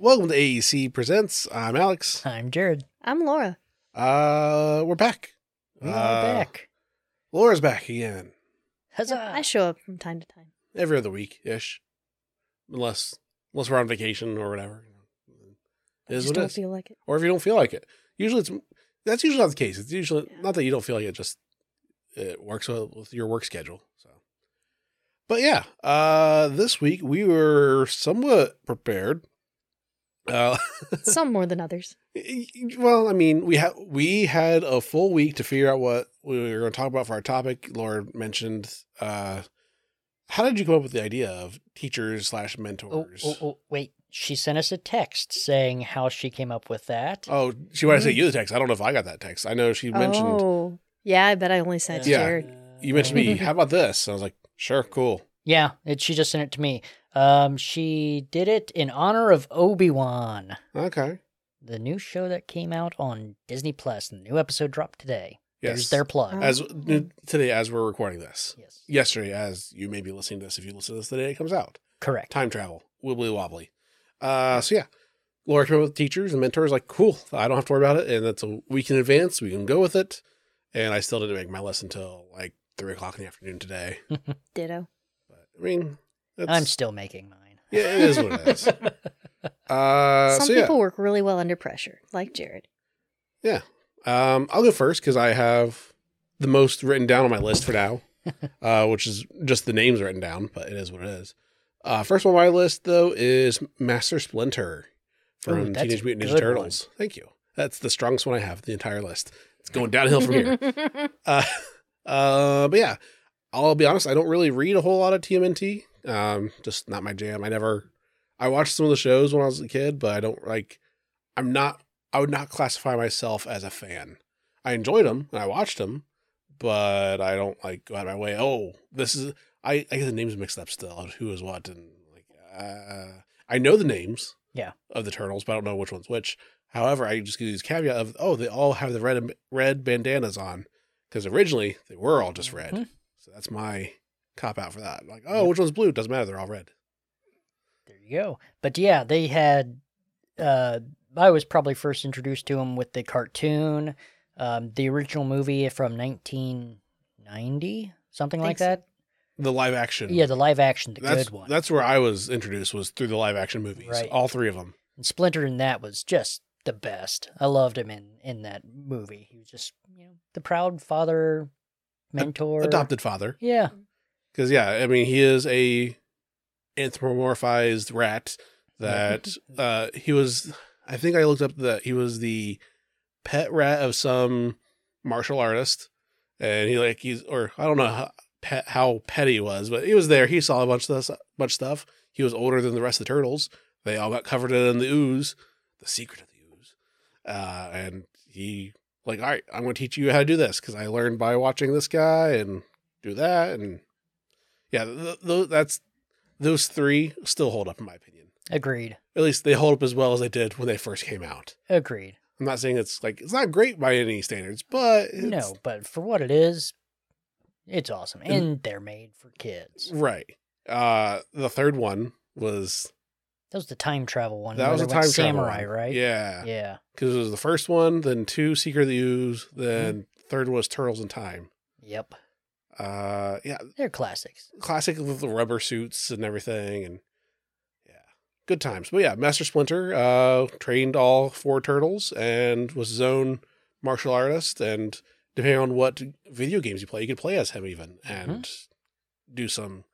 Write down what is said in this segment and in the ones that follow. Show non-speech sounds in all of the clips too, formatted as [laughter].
Welcome to AEC Presents. I'm Alex. I'm Jared. I'm Laura. Uh, we're back. We Uh, are back. Laura's back again. Huzzah! I show up from time to time. Every other week ish, unless unless we're on vacation or whatever. I It is just what it don't is. feel like it. Or if you don't feel like it, usually it's that's usually not the case. It's usually Yeah. not that you don't feel like it, just it works with, with your work schedule. So, but yeah, uh, this week we were somewhat prepared. Uh, [laughs] Some more than others. well, I mean, we had we had a full week to figure out what we were going to talk about for our topic. Laura mentioned. Uh, how did you come up with the idea of teachers slash Oh, mentors? oh, oh, wait. She sent us a text saying how she came up with that. Oh, she wanted to say you the text. I don't know if I got that text. I know she mentioned Oh, yeah. I bet I only sent it to Yeah. Jared. you mentioned me. [laughs] How about this? And I was like, sure, cool. Yeah, it, she just sent it to me. Um, she did it in honor of Obi Wan, Okay. the new show that came out on Disney Plus. The new episode dropped today. Yes. There's their plug. as Oh. today, as we're recording this, yes, yesterday, as you may be listening to this, if you listen to this the day it comes out, correct. time travel, wibbly wobbly. Uh, so yeah, Laura came up with teachers and mentors. Like, cool, I don't have to worry about it, and that's a week in advance. We can go with it. And I still didn't make my list until like three o'clock in the afternoon today. [laughs] Ditto. But I mean, it's, I'm still making mine. yeah, it is what it is. [laughs] Uh, Some so yeah, people work really well under pressure, like Jared. Yeah. Um, I'll go first because I have the most written down on my list for now, [laughs] uh, which is just the names written down, but it is what it is. Uh, first one on my list though is Master Splinter from Ooh, Teenage Mutant Ninja good Turtles. Thank you. That's the strongest one I have the entire list. It's going downhill from here. [laughs] Uh, uh, but yeah, I'll be honest. I don't really read a whole lot of TMNT. Um, just not my jam. I never. I watched some of the shows when I was a kid, but I don't like. I'm not. I would not classify myself as a fan. I enjoyed them and I watched them, but I don't like go out of my way. Oh, this is. I I get the names mixed up still. Who is what and like. Uh, I know the names. Yeah. Of the turtles, but I don't know which one's which. However, I just give these caveat of oh, they all have the red red bandanas on because originally they were all just red. Mhm. So that's my cop out for that. Like, oh, which one's blue? Doesn't matter. They're all red. There you go. But yeah, they had. Uh, I was probably first introduced to them with the cartoon, um, the original movie from 1990, something like so. that. The live action. Yeah, the live action, the that's good one. that's where I was introduced was through the live action movies. Right. All three of them. And Splinter in that was just the best. I loved him in in that movie. He was just you know the proud father, mentor, Adopted father. Yeah, Because yeah, I mean he is a anthropomorphized rat that [laughs] uh he was. I think I looked up that he was the pet rat of some martial artist, and he like he's or I don't know how pet how petty he was, but he was there. He saw a bunch of bunch of stuff. He was older than the rest of the turtles. They all got covered in the ooze, the secret of the ooze, uh, and he like, all right, I'm going to teach you how to do this because I learned by watching this guy and do that, and yeah, th- th- that's those three still hold up in my opinion. agreed, At least they hold up as well as they did when they first came out. agreed. I'm not saying it's like it's not great by any standards, but it's, No, but for what it is, it's awesome, And- and they're made for kids. right. Uh, the third one was That was the time travel one. that was went time travel samurai, one. right? Yeah, yeah, because it was the first one, then two Secret of the Ooze, then Mm-hmm. third was Turtles in Time. yep. Uh, yeah, They're classics. classic with the rubber suits and everything, and yeah, good times. But yeah, Master Splinter uh, trained all four turtles and was his own martial artist. And depending on what video games you play, you could play as him even and do some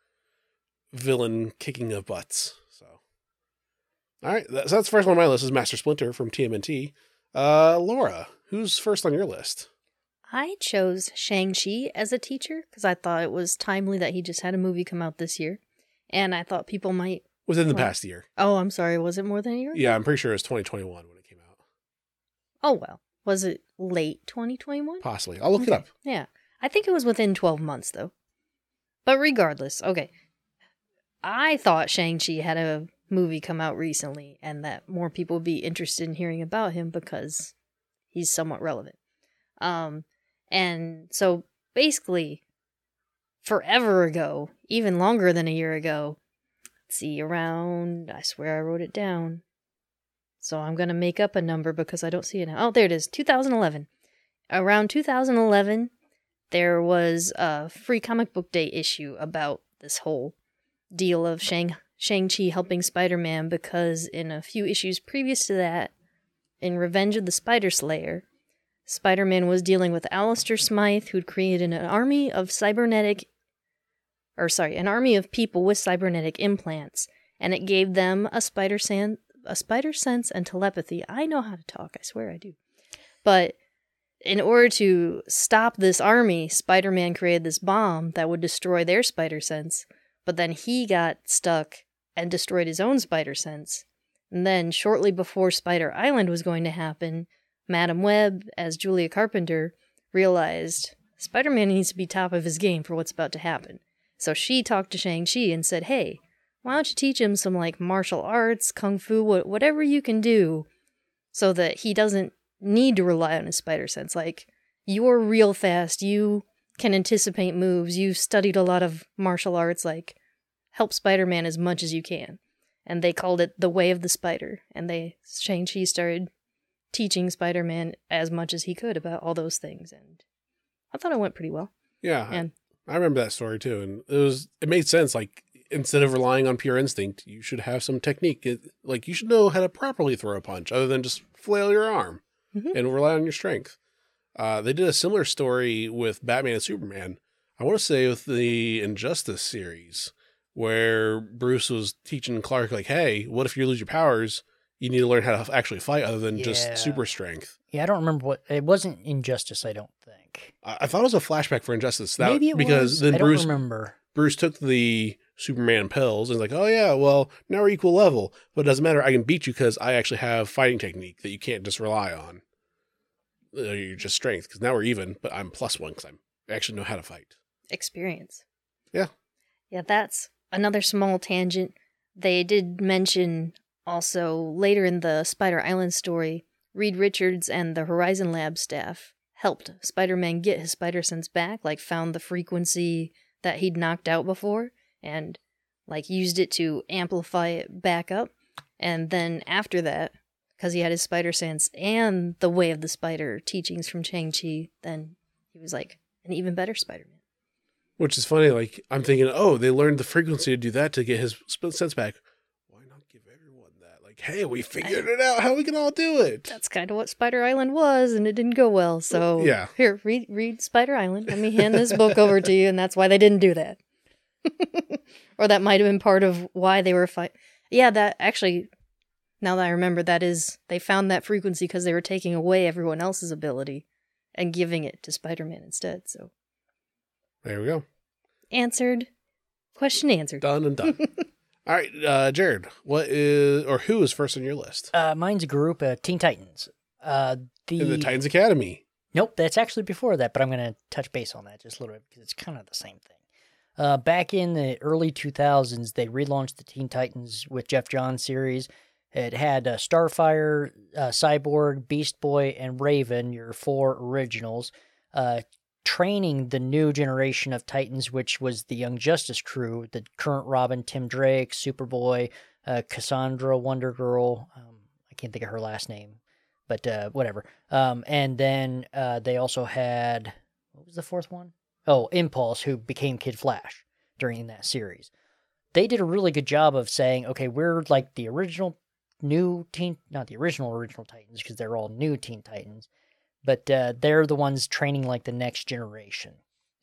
villain kicking of butts. So, all right, that's, that's the first one on my list is Master Splinter from TMNT. Uh, Laura, who's first on your list? I chose Shang-Chi as a teacher because I thought it was timely that he just had a movie come out this year. And I thought people might. Within the past year. Oh, I'm sorry. Was it more than a year? Yeah, I'm pretty sure it was 2021 when it came out. Oh, well. Was it late 2021? Possibly. I'll look it up. Yeah. I think it was within 12 months, though. But regardless, okay. I thought Shang-Chi had a movie come out recently and that more people would be interested in hearing about him because he's somewhat relevant. Um, and so basically, forever ago, even longer than a year ago, see, around, I swear I wrote it down, So I'm going to make up a number because I don't see it now. Oh, there it is 2011. Around 2011, there was a free comic book day issue about this whole deal of Shang Shang-Chi helping Spider-Man because in a few issues previous to that, in Revenge of the Spider Slayer, Spider-Man was dealing with Alistair Smythe, who'd created an army of cybernetic or sorry, an army of people with cybernetic implants, and it gave them a spider sense, a spider sense and telepathy. I know how to talk, I swear I do. But in order to stop this army, Spider Man created this bomb that would destroy their spider sense, but then he got stuck and destroyed his own spider sense. And then, shortly before Spider Island was going to happen, Madam Web, as Julia Carpenter, realized Spider Man needs to be top of his game for what's about to happen. So she talked to Shang-Chi and said, hey, why don't you teach him some like martial arts, kung fu, whatever you can do so that he doesn't need to rely on his spider sense. Like, you're real fast, you can anticipate moves, you've studied a lot of martial arts, like, help Spider Man as much as you can. And they called it the way of the spider. And they, Shang-Chi started teaching Spider Man as much as he could about all those things. And I thought it went pretty well. Yeah. And I remember that story too, and it was it made sense. Like instead of relying on pure instinct, you should have some technique. It, like you should know how to properly throw a punch, other than just flail your arm Mhm. and rely on your strength. Uh, they did a similar story with Batman and Superman. I want to say with the Injustice series, where Bruce was teaching Clark, like, "Hey, what if you lose your powers? You need to learn how to actually fight, other than Yeah. just super strength." Yeah, I don't remember what it wasn't Injustice. I don't think. I, I thought it was a flashback for Injustice. That, Maybe it because was. then I don't Bruce remember. Bruce took the Superman pills and was like, oh yeah, well now we're equal level, but it doesn't matter. I can beat you because I actually have fighting technique that you can't just rely on. Uh, You're just strength because now we're even, but I'm plus one because I actually know how to fight. experience. Yeah. Yeah, that's another small tangent. They did mention also later in the Spider Island story, Reed Richards and the Horizon Lab staff helped Spider Man get his spider sense back, like found the frequency that he'd knocked out before and like used it to amplify it back up. And then after that, because he had his spider sense and the way of the spider teachings from Shang-Chi, then he was like an even better Spider Man. Which is funny. Like I'm thinking, oh, they learned the frequency to do that to get his sense back. Why not give everyone that? Like, hey, we figured it out. How we can all do it. That's kind of what Spider Island was, and it didn't go well. So Yeah. here, read read Spider Island. Let me hand this book over to you, and that's why they didn't do that. [laughs] or that might have been part of why they were fight. Yeah, that actually. Now that I remember, that is they found that frequency because they were taking away everyone else's ability and giving it to Spider Man instead. So There we go. answered, question answered. Done and done. [laughs] all right, uh, Jared, what is or who is first on your list? Uh, mine's a group, uh, Teen Titans. Uh, the, the Titans Academy. Nope, that's actually before that, but I'm going to touch base on that just a little bit because it's kind of the same thing. Uh, back in the early 2000s, they relaunched the Teen Titans with Geoff Johns series. It had uh, Starfire, uh, Cyborg, Beast Boy, and Raven, your four originals, uh, training the new generation of Titans, which was the Young Justice crew, the current Robin, Tim Drake, Superboy, uh, Cassandra, Wonder Girl. Um, I can't think of her last name, but uh, whatever. Um, and then uh, they also had what was the fourth one? Oh, Impulse, who became Kid Flash during that series. They did a really good job of saying, okay, we're like the original new Teen, not the original original Titans because they're all new Teen Titans, but uh, they're the ones training like the next generation.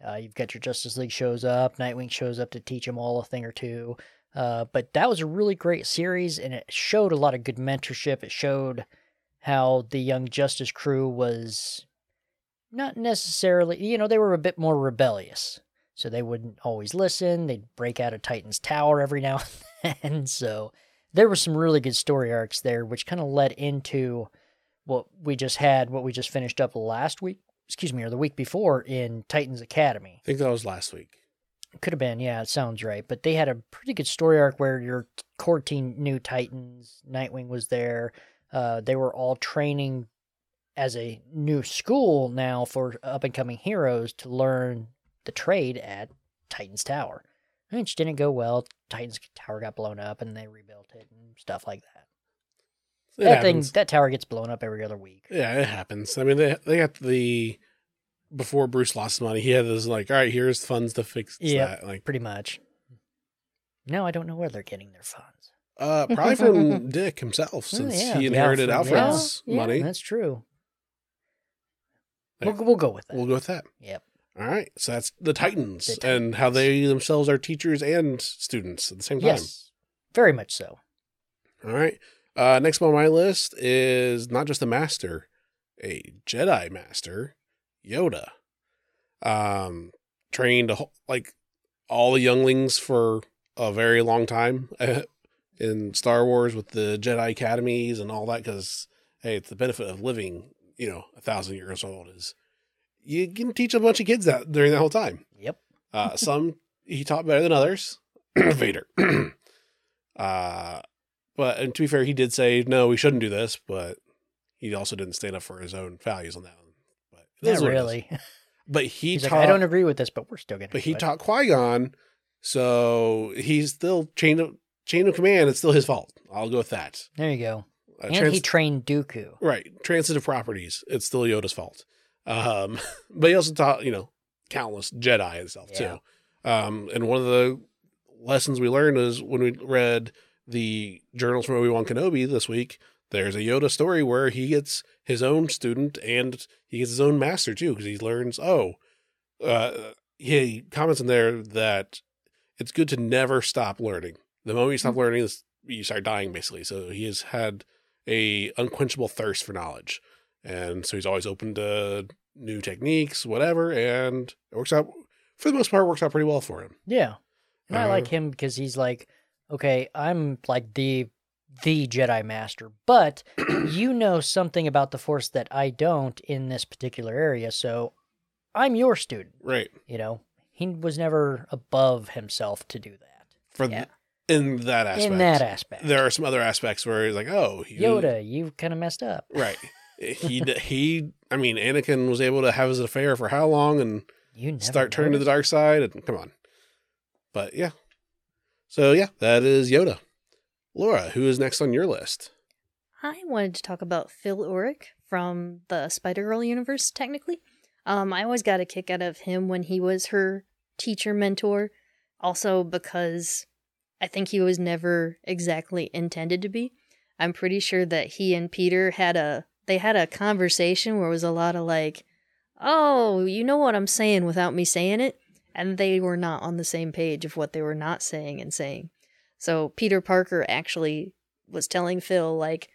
Uh, you've got your Justice League shows up, Nightwing shows up to teach them all a thing or two. Uh, but that was a really great series, and it showed a lot of good mentorship. It showed how the Young Justice crew was not necessarily, you know, they were a bit more rebellious. So they wouldn't always listen. They'd break out of Titan's Tower every now [laughs] and then. So there were some really good story arcs there, which kind of led into what we just had, what we just finished up last week, excuse me, or the week before in Titans Academy. I think that was last week. Could have been, yeah, it sounds right. But they had a pretty good story arc where your core team new Titans, Nightwing was there. Uh, they were all training as a new school now for up and coming heroes to learn the trade at Titan's Tower, which didn't go well. Titan's Tower got blown up and they rebuilt it and stuff like that. It that happens. thing, that tower gets blown up every other week. Yeah, it happens. I mean, they they got the before Bruce lost his money, he had this like, all right, here's funds to fix Yep. that. Like, Pretty much. No, I don't know where they're getting their funds. uh, probably from [laughs] Dick himself, since yeah, he the inherited Alfred, Alfred's yeah. money. That's true. Yeah. We'll, we'll go with that. We'll go with that. Yep. All right, so that's the Titans, The and how they themselves are teachers and students at the same time. Yes. Very much so. All right. Uh, next on my list is not just a master, a Jedi master, Yoda. Um, trained a, whole- like all the younglings for a very long time [laughs] in Star Wars with the Jedi academies and all that. Because hey, it's the benefit of living, you know, a thousand years old is you can teach a bunch of kids that during that whole time. Yep. Uh, some he taught better than others. [clears throat] Vader. [clears throat] uh, but and to be fair, he did say no, we shouldn't do this, but he also didn't stand up for his own values on that one. But it Not it really. [laughs] But he taught. like, I don't agree with this, but we're still going but he taught Qui Gon, so he's still chain of chain of command. It's still his fault. I'll go with that. There you go. Uh, and trans- he trained Dooku. right transitive properties. It's still Yoda's fault. Um, [laughs] but he also taught you know countless Jedi himself Yeah. too. Um, and one of the lessons we learned is when we read the journals from Obi Wan Kenobi this week. There's a Yoda story where he gets his own student and he gets his own master too because he learns. Oh, uh, he comments in there that it's good to never stop learning. The moment you stop learning, you start dying basically. So he has had a unquenchable thirst for knowledge, and so he's always open to new techniques, whatever, and it works out for the most part. Works out pretty well for him. Yeah. And I Uh, like him because he's like, okay, I'm like the the Jedi Master, but [clears throat] you know something about the Force that I don't in this particular area, so I'm your student. Right. You know, he was never above himself to do that. For Yeah. th- in that aspect. In that aspect, there are some other aspects where he's like, oh, you, Yoda, you kind of messed up. right? [laughs] He he. I mean, Anakin was able to have his affair for how long and You start turning to the dark side. And come on, but yeah. So yeah, that is Yoda. Laura, who is next on your list? I wanted to talk about Phil Urich from the Spider Girl universe, technically. Um, I always got a kick out of him when he was her teacher mentor. Also, because I think he was never exactly intended to be. I'm pretty sure that he and Peter had a they had a conversation where it was a lot of like, "Oh, you know what I'm saying without me saying it," and they were not on the same page of what they were not saying and saying. So Peter Parker actually was telling Phil like,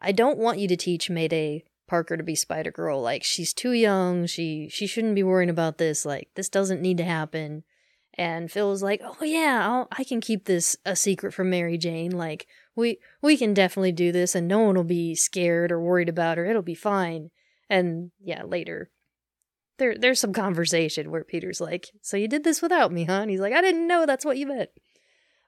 "I don't want you to teach Mayday Parker to be Spider Girl. Like she's too young. She she shouldn't be worrying about this. Like this doesn't need to happen." And Phil was like, "Oh yeah, I'll, I can keep this a secret from Mary Jane. Like we we can definitely do this, and no one will be scared or worried about her. It'll be fine." And yeah, later there there's some conversation where Peter's like, "So you did this without me, huh?" And he's like, "I didn't know that's what you meant."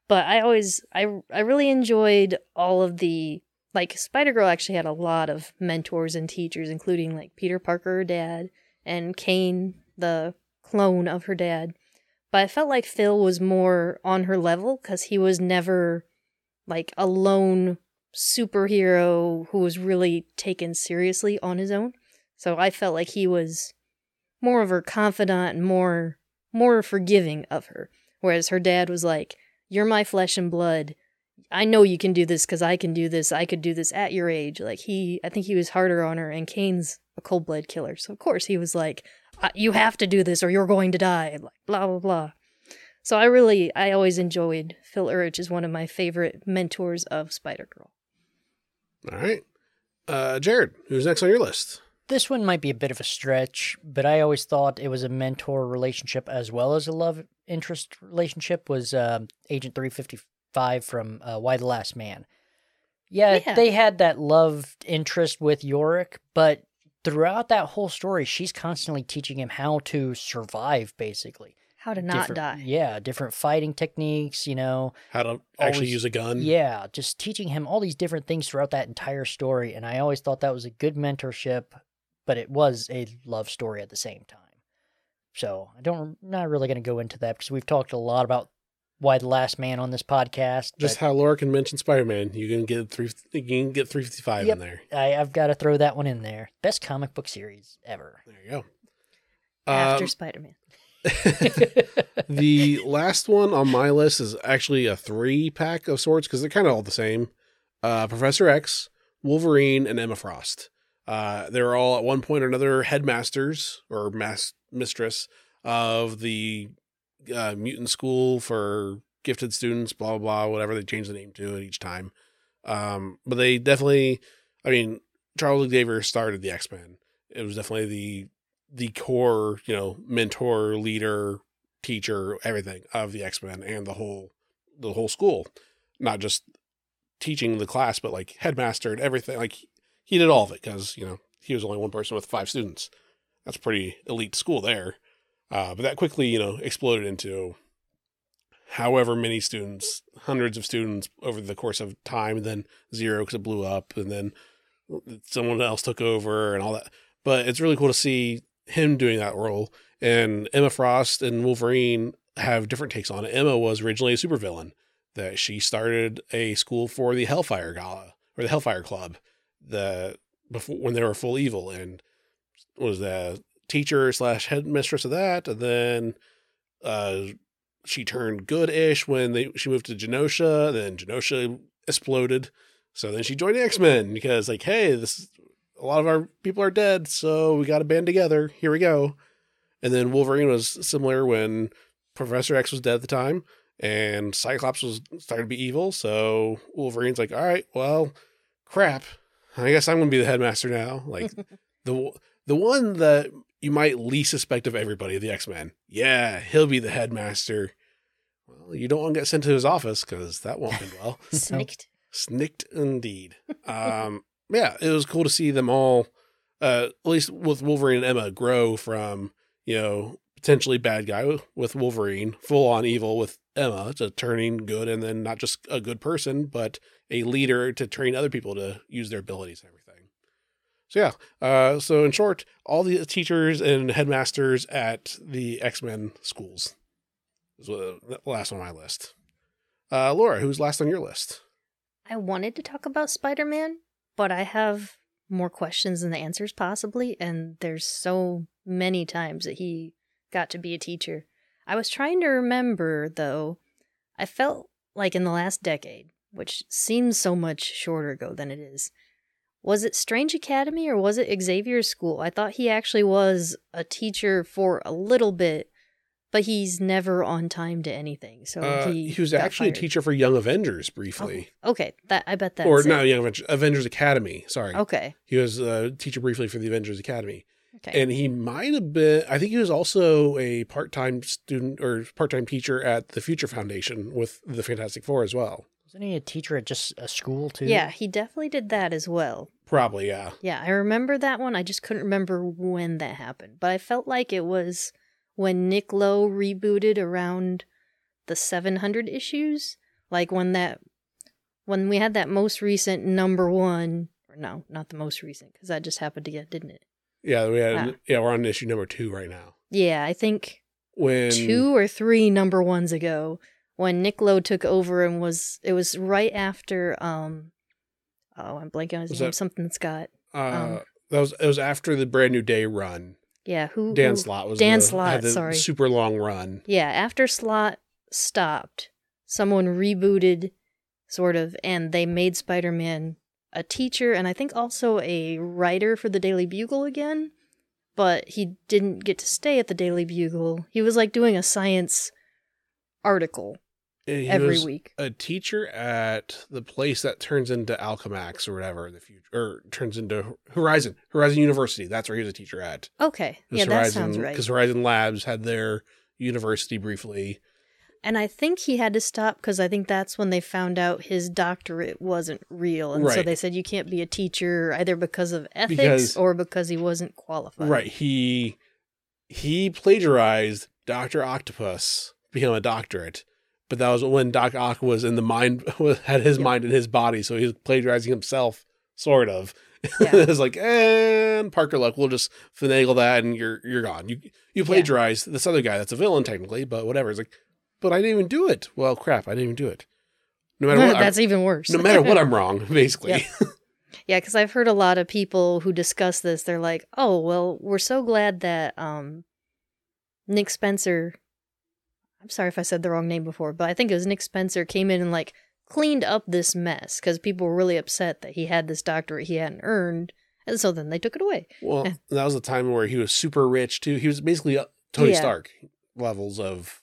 But I always I I really enjoyed all of the like Spider Girl actually had a lot of mentors and teachers, including like Peter Parker, her dad, and Kaine, the clone of her dad. But I felt like Phil was more on her level because he was never like a lone superhero who was really taken seriously on his own. So I felt like he was more of her confidant and more more forgiving of her. Whereas her dad was like, You're my flesh and blood. I know you can do this because I can do this. I could do this at your age. Like he, I think he was harder on her, and Kaine's a cold blood killer. So of course he was like, "Uh, "You have to do this, or you're going to die." Like blah blah blah. So I really, I always enjoyed Phil Urich as one of my favorite mentors of Spider Girl. All right, uh, Jared, who's next on your list? This one might be a bit of a stretch, but I always thought it was a mentor relationship as well as a love interest relationship. Was um Agent Three Fifty Five from uh, Y the Last Man? Yeah, Yeah. they had that love interest with Yorick, but throughout that whole story, she's constantly teaching him how to survive, basically. How to not Different- die. Yeah, different fighting techniques. You know, How to actually Always- use a gun? yeah, just teaching him all these different things throughout that entire story. And I always thought that was a good mentorship, but it was a love story at the same time. So I don't, not really going to go into that because we've talked a lot about Y the Last Man on this podcast. Just but how Laura can mention Spider Man, you can get three. You can get three fifty five Yep. in there. I, I've got to throw that one in there. Best comic book series ever. There you go. After Um, Spider Man. [laughs] [laughs] the last one on my list is actually a three pack of sorts because they're kind of all the same. Uh, Professor X, Wolverine, and Emma Frost. Uh, they're all at one point or another headmasters or mass mistress of the uh, mutant school for gifted students. Blah blah blah. Whatever they change the name to it each time. Um, but they definitely, I mean, Charles Xavier started the X Men. It was definitely the the core, you know, mentor, leader, teacher, everything of the X Men and the whole the whole school. Not just teaching the class, but like headmaster and everything. Like he did all of it because you know he was only one person with five students. That's pretty elite school there. Uh, but that quickly, you know, exploded into however many students, hundreds of students over the course of time, and then zero because it blew up, and then someone else took over and all that. But it's really cool to see him doing that role. And Emma Frost and Wolverine have different takes on it. Emma was originally a supervillain that she started a school for the Hellfire Gala or the Hellfire Club, the before when they were full evil, and was the teacher slash headmistress of that, and then uh, she turned good-ish when they she moved to Genosha. Then Genosha exploded, so then she joined X Men because like, hey, this a lot of our people are dead, so we got to band together. Here we go. And then Wolverine was similar when Professor X was dead at the time, and Cyclops was starting to be evil. So Wolverine's like, all right, well, crap. I guess I'm gonna be the headmaster now. Like [laughs] the the one that you might least suspect of everybody, the X Men. Yeah, he'll be the headmaster. Well, you don't want to get sent to his office because that won't end well. [laughs] Snikt. Snikt indeed. Um, yeah, it was cool to see them all, uh, at least with Wolverine and Emma, grow from you know potentially bad guy with Wolverine, full on evil with Emma, to turning good, and then not just a good person, but a leader to train other people to use their abilities and everything. So yeah, uh, so in short, all the teachers and headmasters at the X Men schools is last on my list. Uh, Laura, who's last on your list? I wanted to talk about Spider Man, but I have more questions than the answers, possibly. And there's so many times that he got to be a teacher. I was trying to remember, though, I felt like in the last decade, which seems so much shorter ago than it is, was it Strange Academy or was it Xavier's school? I thought he actually was a teacher for a little bit, but he's never on time to anything. So Uh, he, he, was actually a teacher for Young Avengers briefly, Okay, that I bet that or not Young Avengers, Avengers Academy. Sorry, Okay. he was a teacher briefly for the Avengers Academy, Okay. and he might have been. I think he was also a part-time student or part-time teacher at the Future Foundation with the Fantastic Four as well. Wasn't he a teacher at just a school too? yeah, he definitely did that as well. Probably, yeah. Yeah, I remember that one. I just couldn't remember when that happened. But I felt like it was when Nick Lowe rebooted around the 700 issues. Like when that, when we had that most recent number one, or no, not the most recent, because that just happened to get, didn't it? Yeah, we had. Ah. Yeah, we're on issue number two right now. Yeah, I think When two or three number ones ago when Nick Lowe took over and was it was right after um oh I'm blanking on his Was name that- something Scott uh, um, that was it was after the Brand New Day run. yeah who Dan who- Slott was Dan the, the sorry. super long run. yeah after Slott stopped someone rebooted sort of and they made Spider-Man a teacher and I think also a writer for the Daily Bugle again but he didn't get to stay at the Daily Bugle he was like doing a science article every week a teacher at the place that turns into Alchemax or whatever in the future, or turns into Horizon, Horizon University. That's where he was a teacher at. okay yeah that sounds right Because Horizon Labs had their university briefly. And I think he had to stop because I think that's when they found out his doctorate wasn't real. And so they said you can't be a teacher either because of ethics Because- or because he wasn't qualified. Right. He he plagiarized Doctor Octopus, become a doctorate. But that was when Doc Ock was in the mind [laughs] had his Yep. mind in his body, so he was plagiarizing himself, sort of. Yeah. [laughs] it's like, and Parker Luck, we'll just finagle that, and you're you're gone. You you Yeah. this other guy that's a villain technically, but whatever. It's like, but I didn't even do it. Well, crap, I didn't even do it. No matter [laughs] what, That's I'm, even worse. no matter what, I'm wrong. Basically, Yep. Yeah, because I've heard a lot of people who discuss this. They're like, "Oh, well, we're so glad that um, Nick Spencer." I'm sorry if I said the wrong name before, but I think it was Nick Spencer came in and like cleaned up this mess because people were really upset that he had this doctorate he hadn't earned, and so then they took it away. well, that was a time where he was super rich too. He was basically uh, Tony Yeah. Stark levels of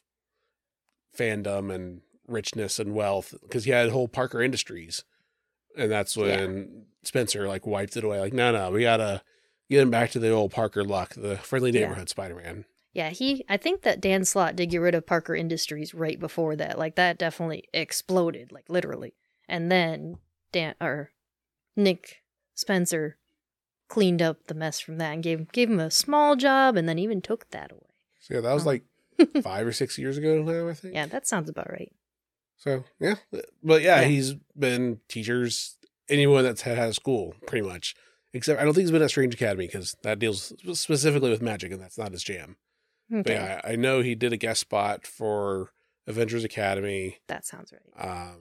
fandom and richness and wealth because he had whole Parker Industries, and that's when Spencer like wiped it away. Like, no, no, we gotta get him back to the old Parker luck, the friendly Yeah. neighborhood Spider-Man. Yeah, he. I think that Dan Slott did get rid of Parker Industries right before that. Like that definitely exploded, like literally. And then Dan or Nick Spencer cleaned up the mess from that and gave gave him a small job, and then even took that away. So yeah, that was Oh. like [laughs] five or six years ago now, I think. Yeah, that sounds about right. So yeah, but yeah, Yeah. he's been teachers anyone that's had, had a school pretty much. Except I don't think he's been at Strange Academy because that deals specifically with magic and that's not his jam. But Okay, yeah, I, I know he did a guest spot for Avengers Academy, that sounds right. um,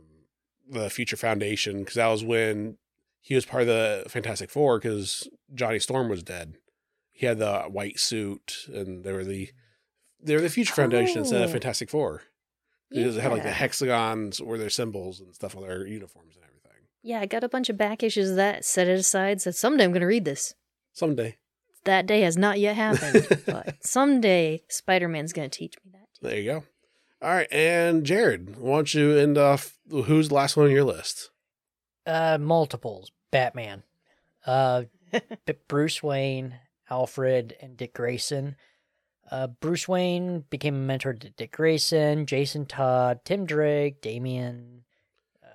the Future Foundation because that was when he was part of the Fantastic Four because Johnny Storm was dead. He had the white suit and they were the they were the Future Foundation instead of Oh. Fantastic Four. Because they had like the hexagons or their symbols and stuff on their uniforms and everything. Yeah, I got a bunch of back issues of that. Set it aside. Said someday I'm going to read this. Someday. That day has not yet happened, [laughs] but someday Spider Man's going to teach me that. Too. There you go. All right, and Jared, why don't you end off? Who's the last one on your list? Uh, multiples. Batman. Uh, [laughs] Bruce Wayne, Alfred, and Dick Grayson. Uh, Bruce Wayne became a mentor to Dick Grayson, Jason Todd, Tim Drake, Damian,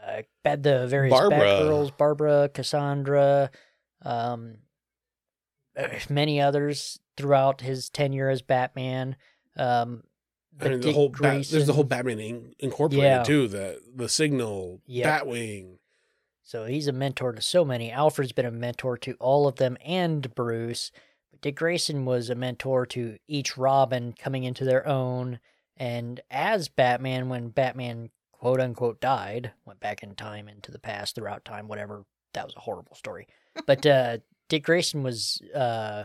uh, bad the various Barbara. Batgirls, Barbara, Cassandra, um, many others throughout his tenure as Batman. Um, I mean, the whole Bat, there's the whole Batman in, Incorporated Yeah. too. The the Signal, Yep. Batwing. So he's a mentor to so many. Alfred's been a mentor to all of them and Bruce. But Dick Grayson was a mentor to each Robin coming into their own. And as Batman, when Batman quote unquote died, went back in time into the past, throughout time, whatever. That was a horrible story. But uh, Dick Grayson was uh,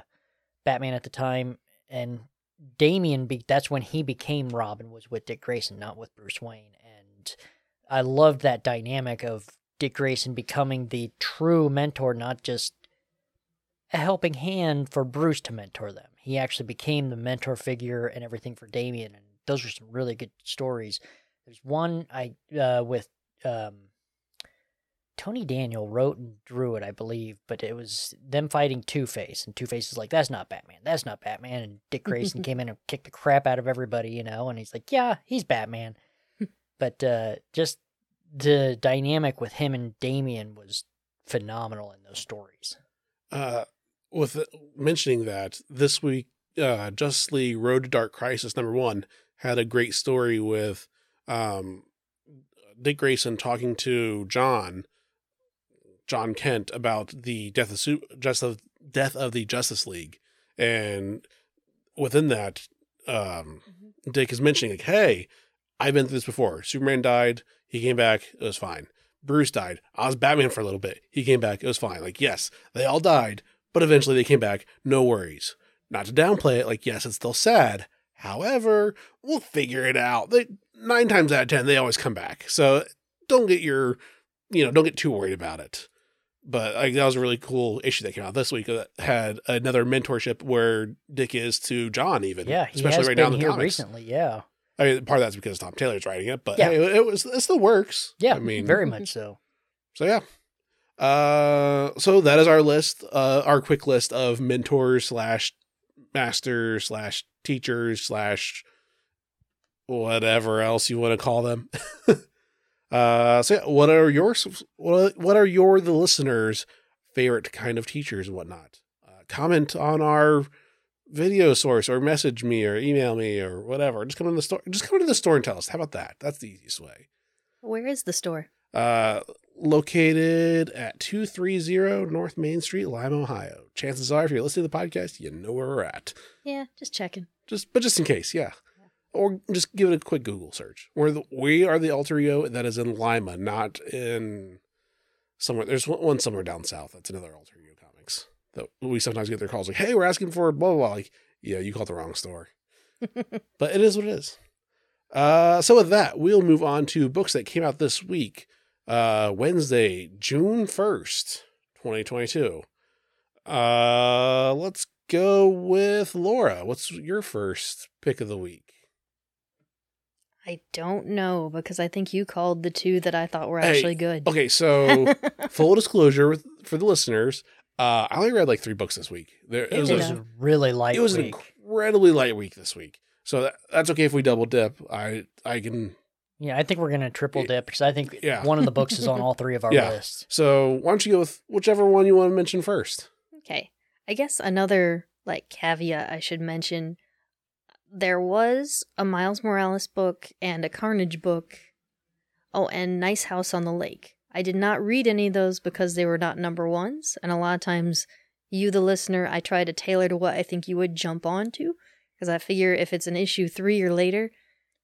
Batman at the time, and Damian. Be- that's when he became Robin. Was with Dick Grayson, not with Bruce Wayne. And I loved that dynamic of Dick Grayson becoming the true mentor, not just a helping hand for Bruce to mentor them. He actually became the mentor figure and everything for Damian, and those are some really good stories. There's one I uh, with um, Tony Daniel wrote and drew it, I believe, but it was them fighting Two Face, and Two Face is like, "That's not Batman. That's not Batman." And Dick Grayson [laughs] came in and kicked the crap out of everybody, you know, and he's like, "Yeah, he's Batman." but uh, just the dynamic with him and Damian was phenomenal in those stories. Uh, with mentioning that this week, uh, Justice League Road to Dark Crisis number one had a great story with um, Dick Grayson talking to John, John Kent, about the death of Su- just of death of the Justice League, and within that, um, Dick is mentioning like, "Hey, I've been through this before. Superman died. He came back. It was fine. Bruce died. I was Batman for a little bit. He came back. It was fine. Like, yes, they all died, but eventually they came back. No worries. Not to downplay it. Like, yes, it's still sad. However, we'll figure it out. They nine times out of ten, they always come back. So don't get your, you know, don't get too worried about it. But like that was a really cool issue that came out this week that had another mentorship where Dick is to John, even Yeah, especially right now in the here comics. recently. Yeah, I mean, part of that's because Tom Taylor's writing it, but Yeah. hey, it was it still works. yeah, I mean, very much so. So yeah. Uh, so that is our list. Uh, our quick list of mentors slash masters slash teachers slash whatever else you want to call them. [laughs] uh, so yeah, what are your what what are your the listeners' favorite kind of teachers and whatnot? Uh, comment on our video source or message me or email me or whatever. Just come to the store. Just come to the store and tell us. How about that? That's the easiest way. Where is the store? Uh, located at 230 North Main Street, Lima, Ohio. Chances are, if you're listening to the podcast, you know where we're at. Yeah, just checking. Just, but just in case, yeah. Or just give it a quick Google search. We're the, we are the alter ego that is in Lima, not in somewhere. There's one, somewhere down south. That's another alter ego comics that we sometimes get their calls like, "Hey, we're asking for blah blah." blah. Like, yeah, you called the wrong store, [laughs] but it is what it is. Uh, so with that, we'll move on to books that came out this week, uh, Wednesday, June first, twenty twenty two. Uh, let's go with Laura. What's your first pick of the week? I don't know because I think you called the two that I thought were Hey, actually good. Okay, so [laughs] full disclosure with, for the listeners, uh, I only read like three books this week. There, it It was, was a, a really light it was an incredibly light week this week. So that, that's okay if we double dip. I I can. Yeah, I think we're gonna triple dip because I think Yeah. one of the books is on all three of our [laughs] Yeah. lists. So why don't you go with whichever one you want to mention first? Okay. I guess another like caveat I should mention there was a Miles Morales book and a Carnage book. Oh, and Nice House on the Lake. I did not read any of those because they were not number ones, and a lot of times you the listener, I try to tailor to what I think you would jump onto because I figure if it's an issue 3 or later,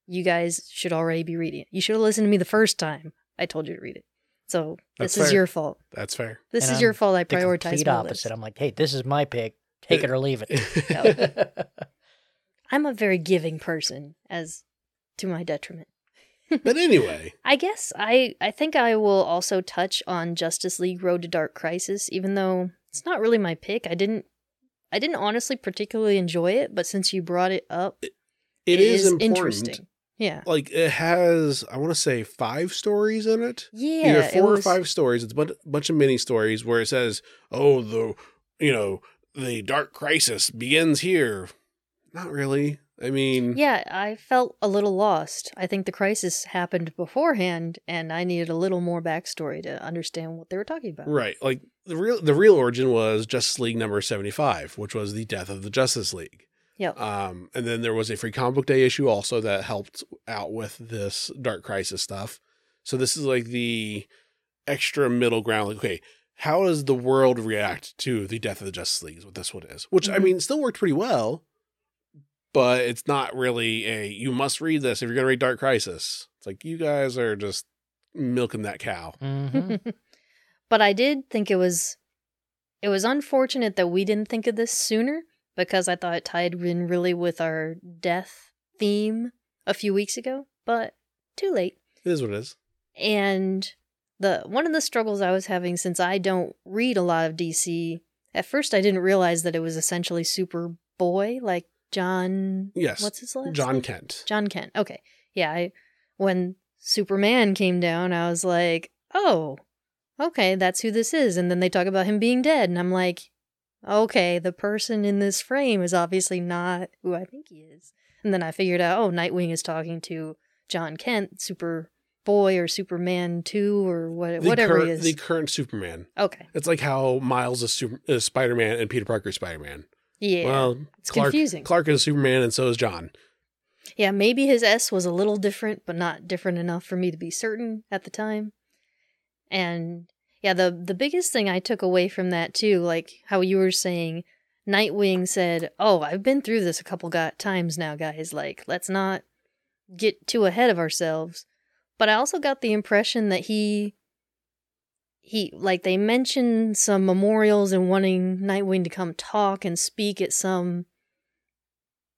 you guys should already be reading it. You should have listened to me the first time I told you to read it. So, That's this is your fault. That's fair. This And is your I'm fault I The prioritize complete my opposite. list. I'm like, hey, this is my pick. Take it or leave it. [laughs] [laughs] I'm a very giving person, as to my detriment. [laughs] but anyway, I guess I I think I will also touch on Justice League Road to Dark Crisis, even though it's not really my pick. I didn't I didn't honestly particularly enjoy it, but since you brought it up, it is, important. interesting. Yeah. Like it has, I want to say five stories in it. Yeah. either it four or five stories. It's a bunch, bunch of mini stories where it says, "Oh, the you know the dark crisis begins here." Not really. I mean, Yeah, I felt a little lost. I think the crisis happened beforehand, and I needed a little more backstory to understand what they were talking about. right. Like the real the real origin was Justice League number seventy five, which was the death of the Justice League. Yep. Um, and then there was a free comic book day issue also that helped out with this dark crisis stuff. So this is like the extra middle ground. Like, okay, how does the world react to the death of the Justice League? Is what this one is. Which I Mhm. mean, still worked pretty well, but it's not really a you must read this if you're gonna read Dark Crisis. It's like you guys are just milking that cow. hmm [laughs] but I did think it was it was unfortunate that we didn't think of this sooner because I thought it tied in really with our death theme a few weeks ago, but too late. It is what it is. And the one of the struggles I was having since I don't read a lot of DC, at first I didn't realize that it was essentially Superboy, like John Yes. What's his last John name? Kent. John Kent. Okay. Yeah, I when Superman came down, I was like, "Oh, okay, that's who this is." And then they talk about him being dead, and I'm like, "Okay, the person in this frame is obviously not who I think he is." And then I figured out, "Oh, Nightwing is talking to John Kent, Super Boy or Superman 2 or what The whatever current, he is." The current Superman. okay. It's like how Miles is, super, is Spider Man and Peter Parker is Spider Man. Yeah. Well, it's Clark, confusing. Clark is Superman, and so is John. Yeah, maybe his S was a little different, but not different enough for me to be certain at the time. And yeah, the the biggest thing I took away from that too, like how you were saying, Nightwing said, "Oh, I've been through this a couple got times now, guys. Like, let's not get too ahead of ourselves." But I also got the impression that he he like they mentioned some memorials and wanting Nightwing to come talk and speak at some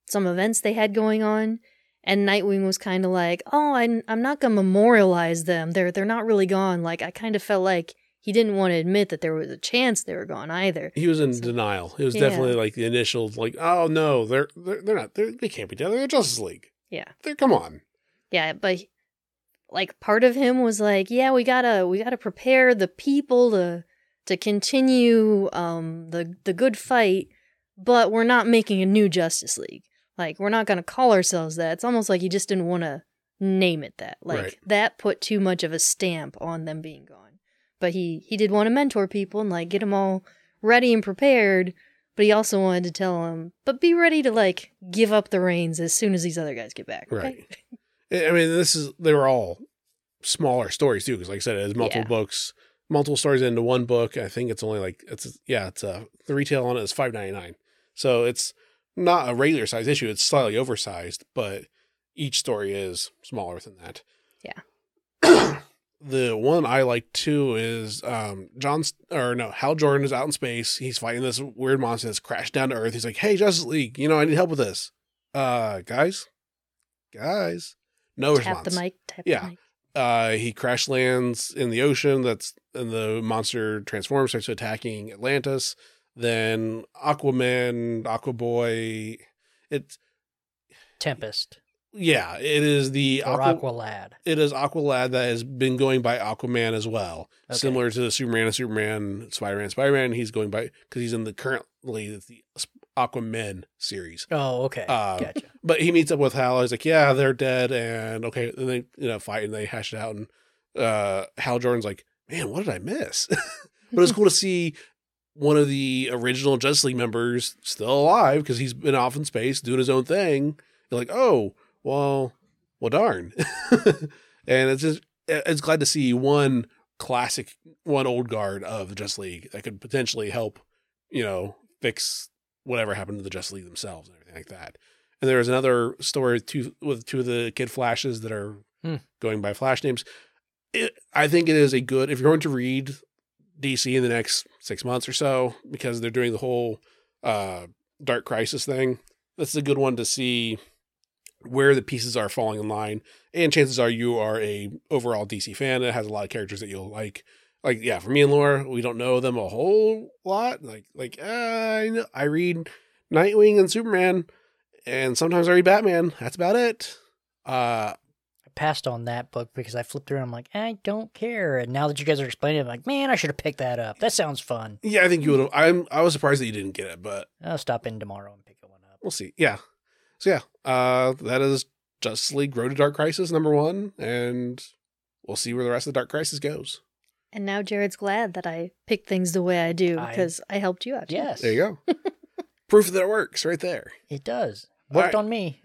some events they had going on and Nightwing was kind of like, "Oh, I'm I'm not gonna memorialize them. They're they're not really gone." Like I kind of felt like he didn't want to admit that there was a chance they were gone either. He was in So- denial. It was Yeah. definitely like the initial, like, oh no, they're they're, they're not. They're, they can't be dead. They're Justice League. Yeah, They're come on. yeah, but like part of him was like, "Yeah, we gotta we gotta prepare the people to to continue um the the good fight, but we're not making a new Justice League. Like we're not gonna call ourselves that. It's almost like he just didn't want to name it that. Like Right. that put too much of a stamp on them being gone. But he he did want to mentor people and like get them all ready and prepared. But he also wanted to tell them, but be ready to like give up the reins as soon as these other guys get back. okay? Right. [laughs] I mean, this is they were all smaller stories too, because like I said, it's multiple Yeah. books, multiple stories into one book. I think it's only like it's yeah, it's uh the retail on it is five ninety nine, so it's not a regular size issue. It's slightly oversized, but each story is smaller than that. Yeah. [coughs] the one I like too is um John or no Hal Jordan is out in space. He's fighting this weird monster that's crashed down to Earth. He's like, "Hey, Justice League, you know I need help with this." Uh, guys, guys, no Tap response. the mic. Tap Yeah. the mic. Uh, he crash lands in the ocean. That's and the monster transforms, starts attacking Atlantis. Then Aquaman, Aquaboy. It's Tempest yeah, it is the or Aqua, Aqualad. it is Aqualad that has been going by Aquaman as well, Okay. similar to the Superman and Superman, Spider Man, Spider Man. He's going by because he's in the currently the Aquaman series. Oh, okay. Uh, gotcha. But he meets up with Hal. He's like, "Yeah, they're dead," and okay, and they you know fight and they hash it out. And uh, Hal Jordan's like, "Man, what did I miss?" [laughs] but it's cool to see one of the original Justice League members still alive because he's been off in space doing his own thing. You're like, "Oh, well, well, darn." [laughs] and it's just it's glad to see one classic, one old guard of the Justice League that could potentially help, you know, fix whatever happened to the Justice League themselves and everything like that. And there was another story two, with two of the kid flashes that are Hmm. going by flash names. It, I think it is a good if you're going to read DC in the next six months or so because they're doing the whole uh, Dark Crisis thing. That's a good one to see where the pieces are falling in line. And chances are you are a overall DC fan that has a lot of characters that you'll like. Like yeah, for me and Laura, we don't know them a whole lot. Like like uh, I know, I read Nightwing and Superman, and sometimes I read Batman. That's about it. Uh, I passed on that book because I flipped through and I'm like, I don't care. And now that you guys are explaining it, I'm like, man, I should have picked that up. That sounds fun. yeah, I think you would have. I'm I was surprised that you didn't get it, but I'll stop in tomorrow and pick one up. we'll see. Yeah. So yeah, uh, that is Justice League Road to Dark Crisis number one, and we'll see where the rest of the Dark Crisis goes. And now Jared's glad that I picked things the way I do because I, helped you out. Yes, There you go. [laughs] Proof that it works right there. it does. Worked right. on me.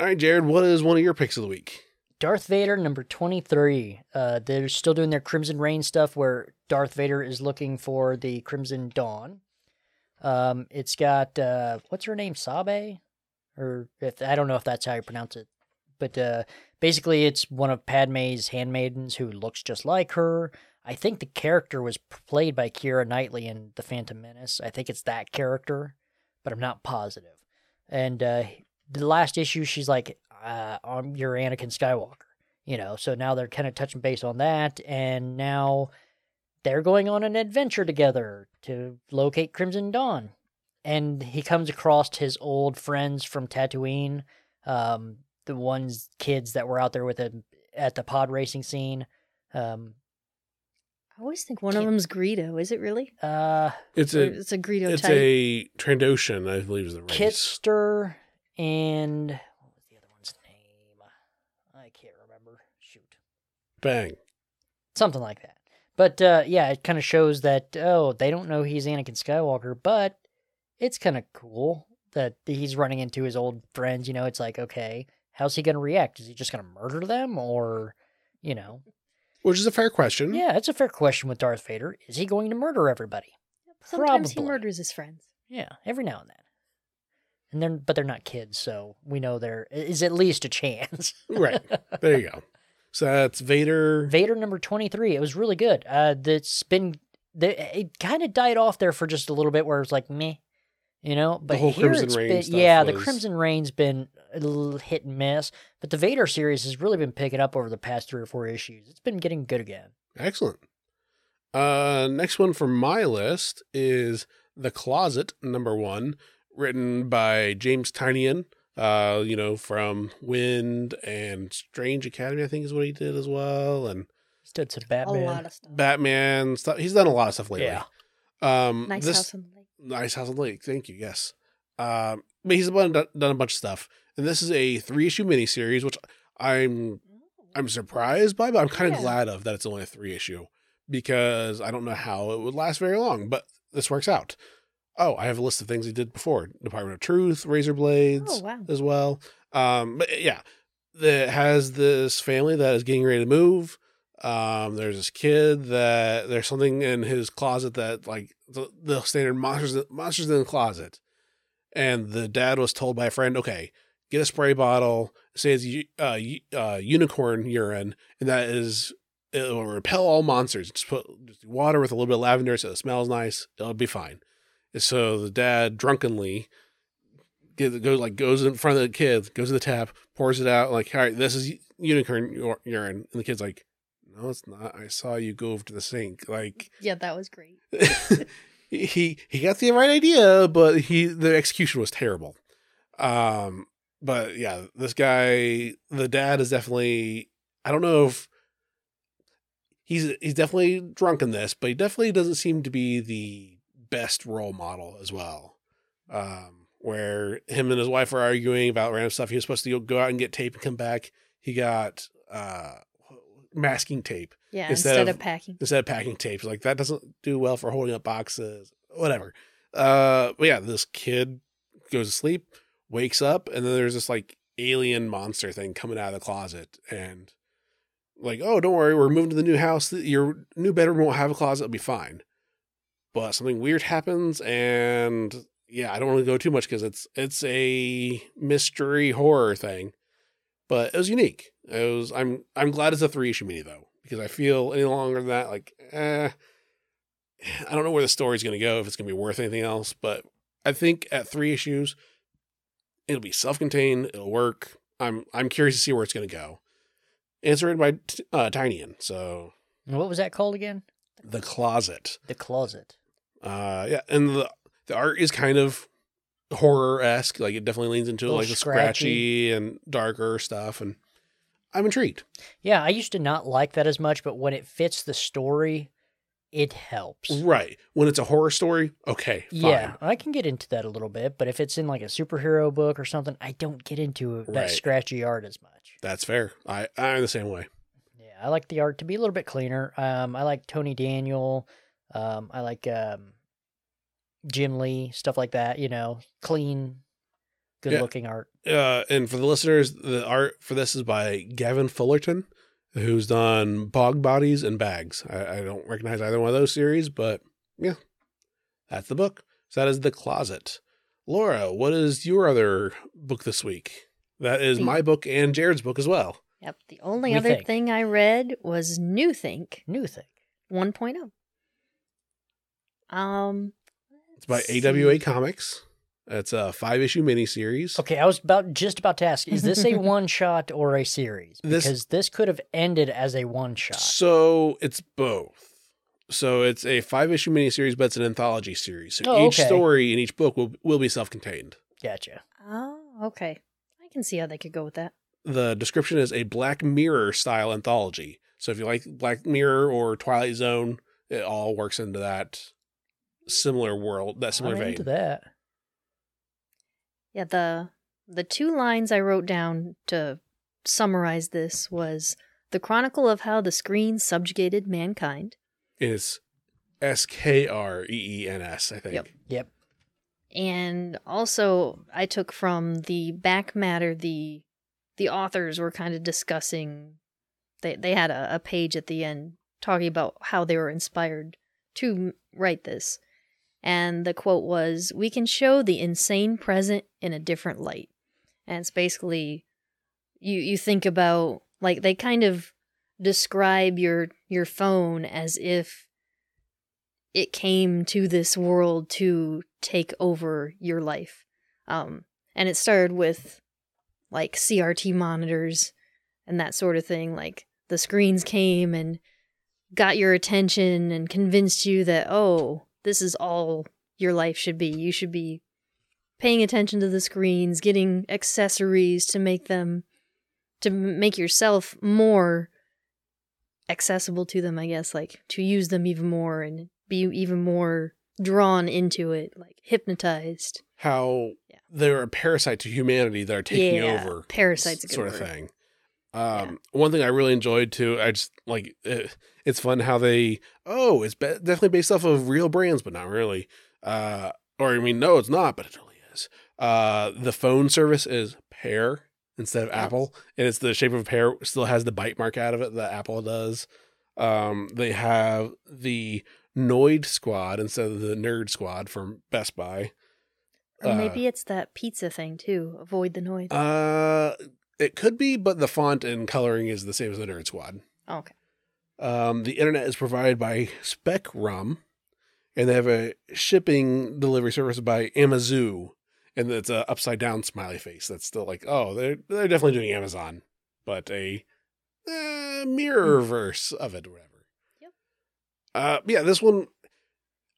All right, Jared, what is one of your picks of the week? Darth Vader number 23. Uh, they're still doing their Crimson Reign stuff where Darth Vader is looking for the Crimson Dawn. Um, it's got, uh, what's her name? Sabe? Or if I don't know if that's how you pronounce it. But uh, basically, it's one of Padme's handmaidens who looks just like her. I think the character was played by Keira Knightley in The Phantom Menace. I think it's that character, but I'm not positive. And uh, the last issue, she's like, uh, I'm your Anakin Skywalker, you know. So now they're kind of touching base on that, and now they're going on an adventure together to locate Crimson Dawn. And he comes across his old friends from Tatooine, um, the ones kids that were out there with him at the pod racing scene. Um, I always think one of Can't- them's Greedo. Is it really? Uh, It's a it's a Greedo it's type. a Trandoshan, I believe is the race. Kitster and what was the other one's name? I can't remember. Shoot. Bang. something like that. But uh, yeah, it kind of shows that oh, they don't know he's Anakin Skywalker, but it's kind of cool that he's running into his old friends. You know, it's like okay, how's he gonna react? Is he just gonna murder them, or you know? Which is a fair question. Yeah, it's a fair question with Darth Vader. Is he going to murder everybody? Sometimes he murders his friends. Yeah, every now and then. And they're but they're not kids, so we know there is at least a chance. Right. There you go. So that's Vader. Vader number 23. It was really good. Uh, that's been, the, it kind of died off there for just a little bit where it was like, meh, you know? But whole here Crimson it's Reign been, stuff yeah, the Crimson Reign's been a little hit and miss, but the Vader series has really been picking up over the past three or four issues. It's been getting good again. Excellent. Uh, next one from my list is The Closet, number one, written by James Tynion. Uh, you know, from Wynd and Strange Academy, I think is what he did as well, and He's done some A Batman. lot of stuff. Batman stuff. He's done a lot of stuff lately. Yeah. Um, Nice this, house on the lake. Nice House on the Lake. Thank you. Yes. Um, but he's done, done a bunch of stuff, and this is a three issue miniseries, which I'm I'm surprised by, but I'm kind of Yeah. glad of that it's only a three issue because I don't know how it would last very long, but this works out. Oh, I have a list of things he did before: Department of Truth, Razor Blades, Oh wow. as well. Um, but yeah, that has this family that is getting ready to move. Um, there's this kid that there's something in his closet that like the, the standard monsters monsters in the closet, and the dad was told by a friend, okay, get a spray bottle say it's uh, uh, unicorn urine, and that is it will repel all monsters. Just put just water with a little bit of lavender so it smells nice. It'll be fine. And so the dad drunkenly get, goes like goes in front of the kid, goes to the tap, pours it out, like, all right, this is unicorn urine, and the kid's like, no, it's not. I saw you go over to the sink. Like [laughs] Yeah, that was great. [laughs] he he got the right idea, but he the execution was terrible. Um, but yeah, this guy, the dad is definitely. I don't know if he's he's definitely drunk in this, but he definitely doesn't seem to be the best role model as well. Um, where him and his wife are arguing about random stuff. He was supposed to go out and get tape and come back. He got uh masking tape Yeah, Instead instead, of- of, packing. instead of packing tapes. Like that doesn't do well for holding up boxes, whatever. Uh, but yeah, this kid goes to sleep, wakes up, and then there's this like alien monster thing coming out of the closet, and like, oh, don't worry, we're moving to the new house. Your new bedroom won't have a closet; it'll be fine. But something weird happens, and yeah, I don't want to go too much because it's it's a mystery horror thing, but it was unique. It was. I'm I'm glad it's a three issue mini though because I feel any longer than that, like, eh, I don't know where the story's going to go if it's going to be worth anything else. But I think at three issues, it'll be self contained. It'll work. I'm I'm curious to see where it's going to go. And it's written by T- uh, Tynion, so And what was that called again? the closet. The Closet. Uh, yeah, and the the art is kind of horror esque. Like it definitely leans into like the scratchy. scratchy and darker stuff, and I'm intrigued. Yeah, I used to not like that as much, but when it fits the story, it helps. Right when it's a horror story, okay, fine. Yeah, I can get into that a little bit, but if it's in like a superhero book or something, I don't get into that Right. scratchy art as much. that's fair. I I'm the same way. Yeah, I like the art to be a little bit cleaner. Um, I like Tony Daniel. Um, I like um, Jim Lee, stuff like that. You know, clean, good looking art. uh, and for the listeners, the art for this is by Gavin Fullerton, who's done Bog Bodies and Bags. I, I don't recognize either one of those series, but yeah, that's the book. So that is The Closet. Laura, what is your other book this week? That is my book and Jared's book as well. Yep. The only We other think. thing I read was New Think New thing. 1.0. Um, It's by let's AWA. Comics. It's a five issue miniseries. Okay, I was about just about to ask: Is this a [laughs] one shot or a series? This- Because this could have ended as a one shot. So it's both. So it's a five issue miniseries, but it's an anthology series. So Oh, each okay. story in each book will will be self contained. Gotcha. Oh, okay. I can see how they could go with that. The description is a Black Mirror style anthology. So if you like Black Mirror or Twilight Zone, it all works into that similar world, that similar I'm vein. into that. Yeah, the the two lines I wrote down to summarize this was the chronicle of how the screen subjugated mankind, It's S K R E E N S, I think. Yep. Yep. and also I took from the back matter the the authors were kind of discussing they they had a, a page at the end talking about how they were inspired to write this and the quote was we can show the insane present in a different light. And it's basically you you think about like they kind of describe your your phone as if it came to this world to take over your life. Um and it started with like CRT monitors and that sort of thing like the screens came and got your attention and convinced you that oh this is all your life should be you should be paying attention to the screens getting accessories to make them to make yourself more accessible to them i guess like to use them even more and be even more drawn into it like hypnotized How Yeah. they're a parasite to humanity that are taking Yeah, over. parasite's sort of word. thing. Um, one thing I really enjoyed too, I just like it, it's fun how they oh it's be- definitely based off of real brands, but not really. Uh, or I mean, no, it's not, but it really is. Uh, the phone service is Pear instead of Yep. Apple, and it's the shape of a pear. Still has the bite mark out of it that Apple does. Um, they have the Noid Squad instead of the Nerd Squad from Best Buy. or Uh, maybe it's that pizza thing too avoid the noise Uh, It could be, but the font and coloring is the same as the Nerd Squad. Okay. Um, the internet is provided by Specrum, and they have a shipping delivery service by Amazoo, and it's a upside down smiley face. That's still like, oh, they're they're definitely doing Amazon, but a eh, mirror verse of it, or whatever. Yep. Uh, yeah, this one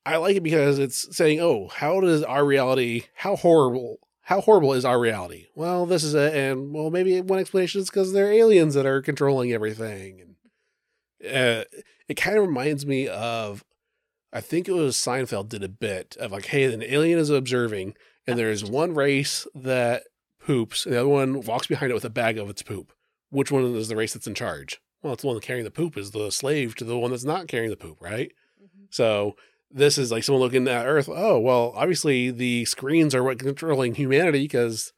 I like it because it's saying, oh, how does our reality, how horrible, how horrible is our reality? Well, this is it, and well, maybe one explanation is because they're aliens that are controlling everything, and uh, it kind of reminds me of, I think it was Seinfeld did a bit of like, hey, an alien is observing, and there's one race that poops, and the other one walks behind it with a bag of its poop. Which one is the race that's in charge? Well, it's the one carrying the poop is the slave to the one that's not carrying the poop, right? So this is like someone looking at Earth. Oh, well, obviously the screens are what controlling humanity because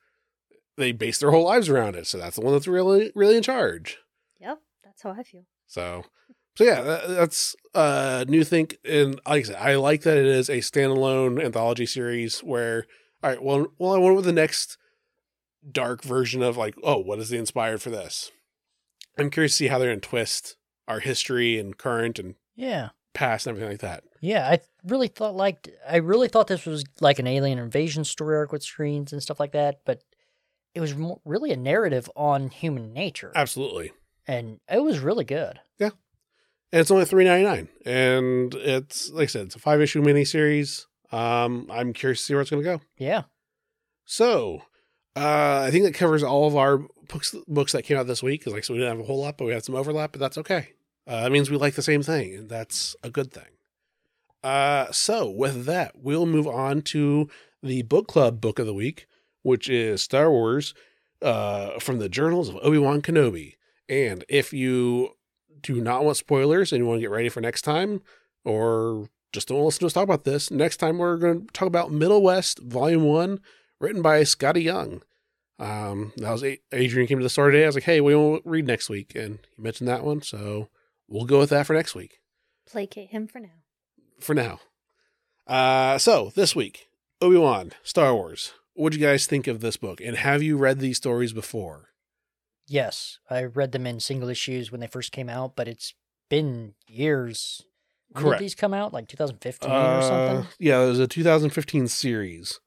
they base their whole lives around it. So that's the one that's really, really in charge. Yep. That's how I feel. So, so yeah, that, that's uh, new think. And like I said, I like that it is a standalone anthology series where, all right, well, well, I went with the next dark version of like, oh, what is the inspired for this? I'm curious to see how they're going to twist our history and current and Yeah. Past and everything like that. Yeah, I really thought like I really thought this was like an alien invasion story arc with screens and stuff like that, but it was really a narrative on human nature, Absolutely. and it was really good. Yeah. And it's only three ninety nine, and it's like I said, it's a five issue miniseries. Um, I'm curious to see where it's going to go. Yeah, So, uh, I think that covers all of our books books that came out this week. Because like, so we didn't have a whole lot, but we had some overlap, but that's okay. Uh, means we like the same thing, that's a good thing. Uh, so with that, we'll move on to the book club book of the week, which is Star Wars, uh, from the Journals of Obi Wan Kenobi. And if you do not want spoilers and you want to get ready for next time, or just don't listen to us talk about this, next time we're going to talk about Middle West Volume One, written by Skottie Young. Um, that was Adrian came to the store today. I was like, "Hey, we to read next week," and he mentioned that one, so we'll go with that for next week. Placate him for now. For now. Uh, so this week, Obi Wan, Star Wars. What do you guys think of this book? And have you read these stories before? yes, I read them in single issues when they first came out, but it's been years. When Correct. Did these come out like 2015 or Uh, something? Yeah, it was a 2015 series.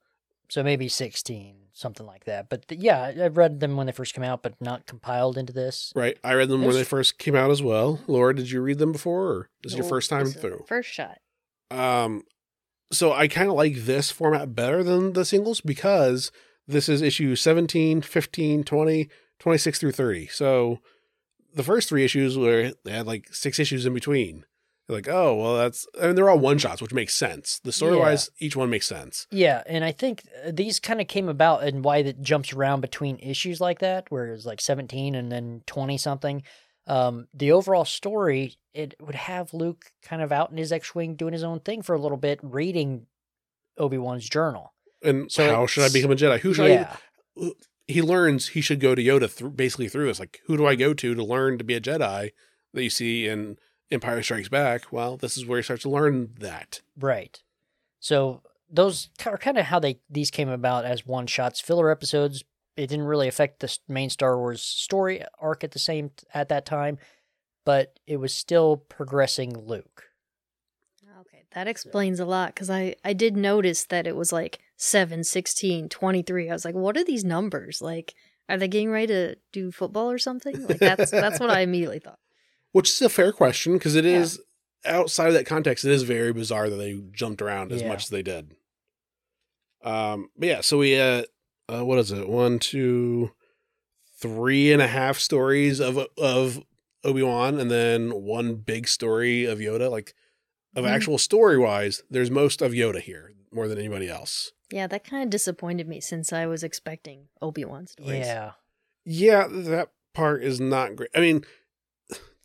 So maybe 16, something like that. But th- yeah, I- I've read them when they first came out, but not compiled into this. Right. I read them when they first came out as well. Laura, did you read them before? Or this is your first time through? First shot. Um, so I kind of like this format better than the singles because this is issue 17, 15, 20, 26 through 30. So the first three issues were, they had like six issues in between. Like, oh, well, that's, I mean, they're all one shots, which makes sense. The story wise, each one makes sense. Yeah, and I think uh, these kind of came about and why it jumps around between issues like that, where it's like 17 and then 20 something. Um, the overall story, it would have Luke kind of out in his X Wing doing his own thing for a little bit, reading Obi Wan's journal. And So how should I become a Jedi? Who should yeah, I, he learns he should go to Yoda through basically through this. Like, who do I go to to learn to be a Jedi that you see in Empire Strikes Back? Well, this is where he starts to learn that. right. So those are kind of how they these came about as one shots, filler episodes. It didn't really affect the main Star Wars story arc at the same at that time, but it was still progressing Luke. Okay, that explains a lot because I, I did notice that it was like 7, 16, 23. I was like, what are these numbers? Like, are they getting ready to do football or something? Like, that's that's what I immediately thought. Which is a fair question because it Yeah. is outside of that context, it is very bizarre that they jumped around as Yeah. much as they did. Um, but yeah, so we uh, uh what is it? One, two, three and a half stories of of Obi Wan, and then one big story of Yoda. Like of Mhm. actual story wise, there's most of Yoda here more than anybody else. Yeah, that kind of disappointed me since I was expecting Obi Wan stories. Yeah. Yeah, that part is not great. I mean,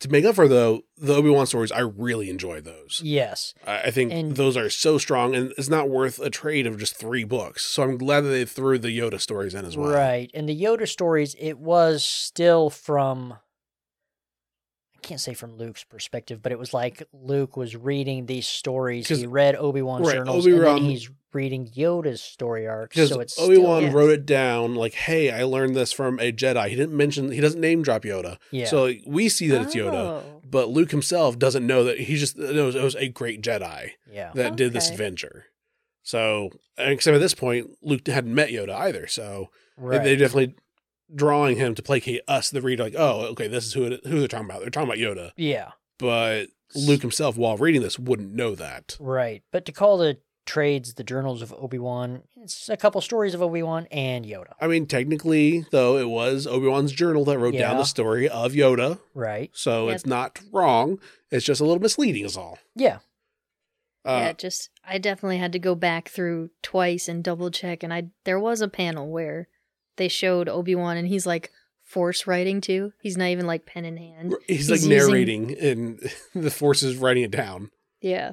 to make up for though, the Obi Wan stories, I really enjoy those. Yes. I I think And- those are so strong, and it's not worth a trade of just three books. So I'm glad that they threw the Yoda stories in as well. Right. And the Yoda stories, it was still from. I can't say from Luke's perspective, but it was like Luke was reading these stories. He read Obi Wan's right, journals, and Obi-Wan- then he's reading Yoda's story arcs. Because So it's Obi Wan still, wrote it down, like, "Hey, I learned this from a Jedi." He didn't mention, he doesn't name drop Yoda, yeah, so we see that it's Yoda. Oh. But Luke himself doesn't know that he just knows it was a great Jedi yeah, that did this adventure. So, except at this point, Luke hadn't met Yoda either. So right. they definitely drawing him to placate us, the reader, like, oh, okay, this is who it, who they're talking about. They're talking about Yoda, yeah, but Luke himself, while reading this, wouldn't know that. right. But to call the trades the journals of Obi Wan, it's a couple stories of Obi Wan and Yoda. I mean, technically, though, it was Obi Wan's journal that wrote down the story of Yoda, Right. so Yeah. it's not wrong. It's just a little misleading, is all. Yeah. Uh, yeah, just I definitely had to go back through twice and double check. And I there was a panel where they showed Obi Wan, and he's like force writing too. He's not even like pen in hand. He's, he's like using- narrating, and [laughs] the Force is writing it down. Yeah,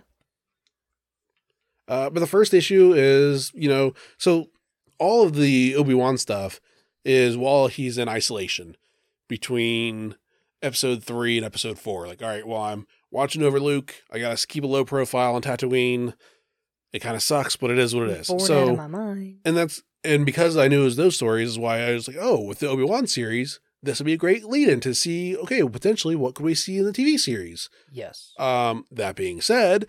Uh, but the first issue is, you know, so all of the Obi Wan stuff is while he's in isolation between episode three and episode four. Like, all right, well, I'm watching over Luke. I gotta keep a low profile on Tatooine. It kind of sucks, but it is what it is. bored So, of my mind. and that's and because I knew it was those stories, is why I was like, oh, with the Obi Wan series, this would be a great lead in to see, okay, potentially what could we see in the TV series. Yes. Um, that being said,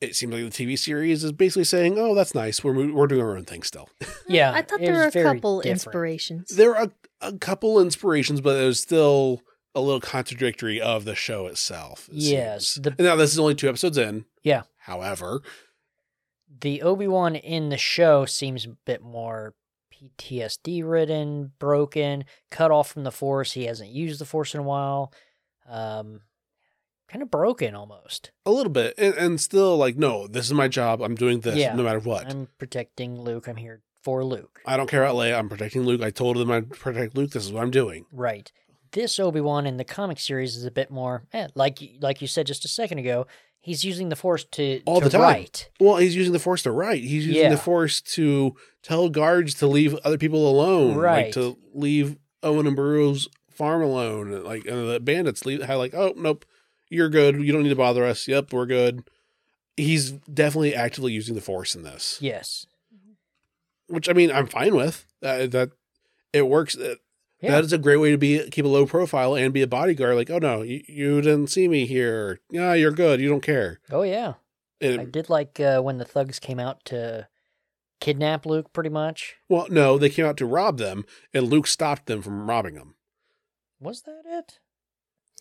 it seems like the TV series is basically saying, "Oh, that's nice. We're we're doing our own thing still." [laughs] Yeah, I thought there were a couple different. inspirations. there are a, a couple inspirations, but it was still a little contradictory of the show itself. it Yes, the- and now this is only two episodes in. Yeah. However, the Obi Wan in the show seems a bit more PTSD ridden, broken, cut off from the Force. He hasn't used the Force in a while. Um, kind of broken almost. a little bit, and, and still like, no, this is my job. I'm doing this Yeah. no matter what. I'm protecting Luke. I'm here for Luke. I don't care about Leia. I'm protecting Luke. I told them I'd protect Luke. This is what I'm doing. Right. This Obi Wan in the comic series is a bit more, eh, like like you said just a second ago. He's using the Force to All to the time. write. Well, he's using the Force to write. He's using Yeah. the Force to tell guards to leave other people alone, Right. Like to leave Owen and Beru's farm alone. Like and the bandits leave, had like, oh nope, you're good. You don't need to bother us. Yep, we're good. He's definitely actively using the Force in this, Yes. which I mean, I'm fine with. Uh, that it works. That- Yeah. That is a great way to be keep a low profile and be a bodyguard. Like, oh no, you, you didn't see me here. Yeah, you're good. You don't care. Oh yeah. And I did like uh, when the thugs came out to kidnap Luke, pretty much. Well, no, they came out to rob them, and Luke stopped them from robbing them Was that it?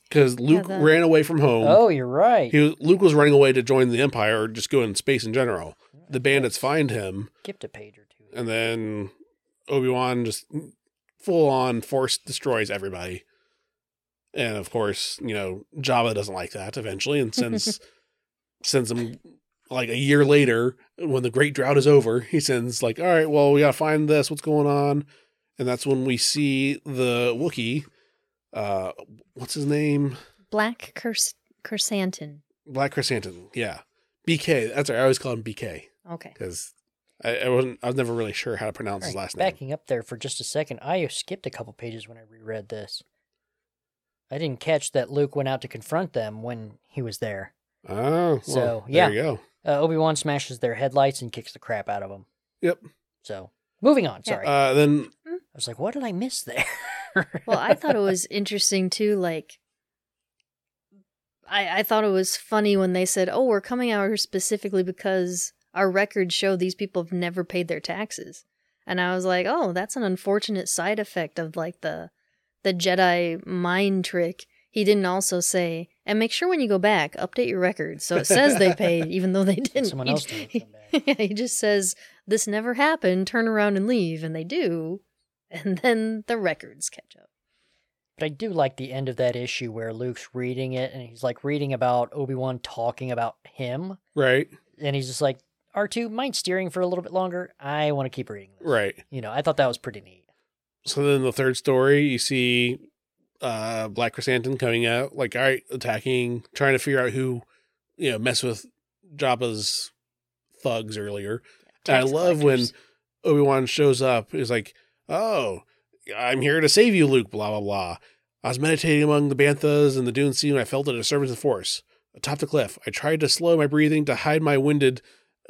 because Luke that- ran away from home. Oh, you're right. He was- Luke was running away to join the Empire or just go in space in general. The bandits find him, skipped a page or two. and then Obi Wan just full on force destroys everybody. And of course, you know Jabba doesn't like that eventually, and sends [laughs] sends him like a year later when the Great Drought is over. He sends like, all right, well, we gotta find this. What's going on? And that's when we see the Wookiee. Uh, what's his name? Black Curs- Chrysanthemum. Black Chrysanthemum. Yeah, BK. That's right. I always call him BK Okay. because I, I wasn't. I was never really sure how to pronounce his Alright, last name. backing up there for just a second, I skipped a couple pages when I reread this. I didn't catch that Luke went out to confront them when he was there. Oh, well, So, there yeah. you go. Uh, Obi Wan smashes their headlights and kicks the crap out of them. Yep. So, moving on. Yeah. Sorry, Uh, then I was like, what did I miss there? [laughs] Well, I thought it was interesting too. Like, I I thought it was funny when they said, "Oh, we're coming out here specifically because our records show these people have never paid their taxes," and I was like, "Oh, that's an unfortunate side effect of like the the Jedi mind trick." He didn't also say, "And make sure when you go back, update your records so it says they [laughs] paid, even though they didn't." Someone else j- didn't [laughs] he just says, "This never happened. Turn around and leave," and they do, and [laughs] then the records catch up. But I do like the end of that issue where Luke's reading it and he's like reading about Obi Wan talking about him. right, And he's just like, R2, mind steering for a little bit longer? I want to keep reading this. right. You know, I thought that was pretty neat. So then the third story, you see uh Black Chrysanthemum coming out, like all right, attacking, trying to figure out who, you know, mess with Jabba's thugs earlier. And I love when. Obi Wan shows up. He's like, "Oh, I'm here to save you, Luke." Blah blah blah. I was meditating among the banthas and the dune sea when I felt a disturbance of force. Atop the cliff, I tried to slow my breathing to hide my winded,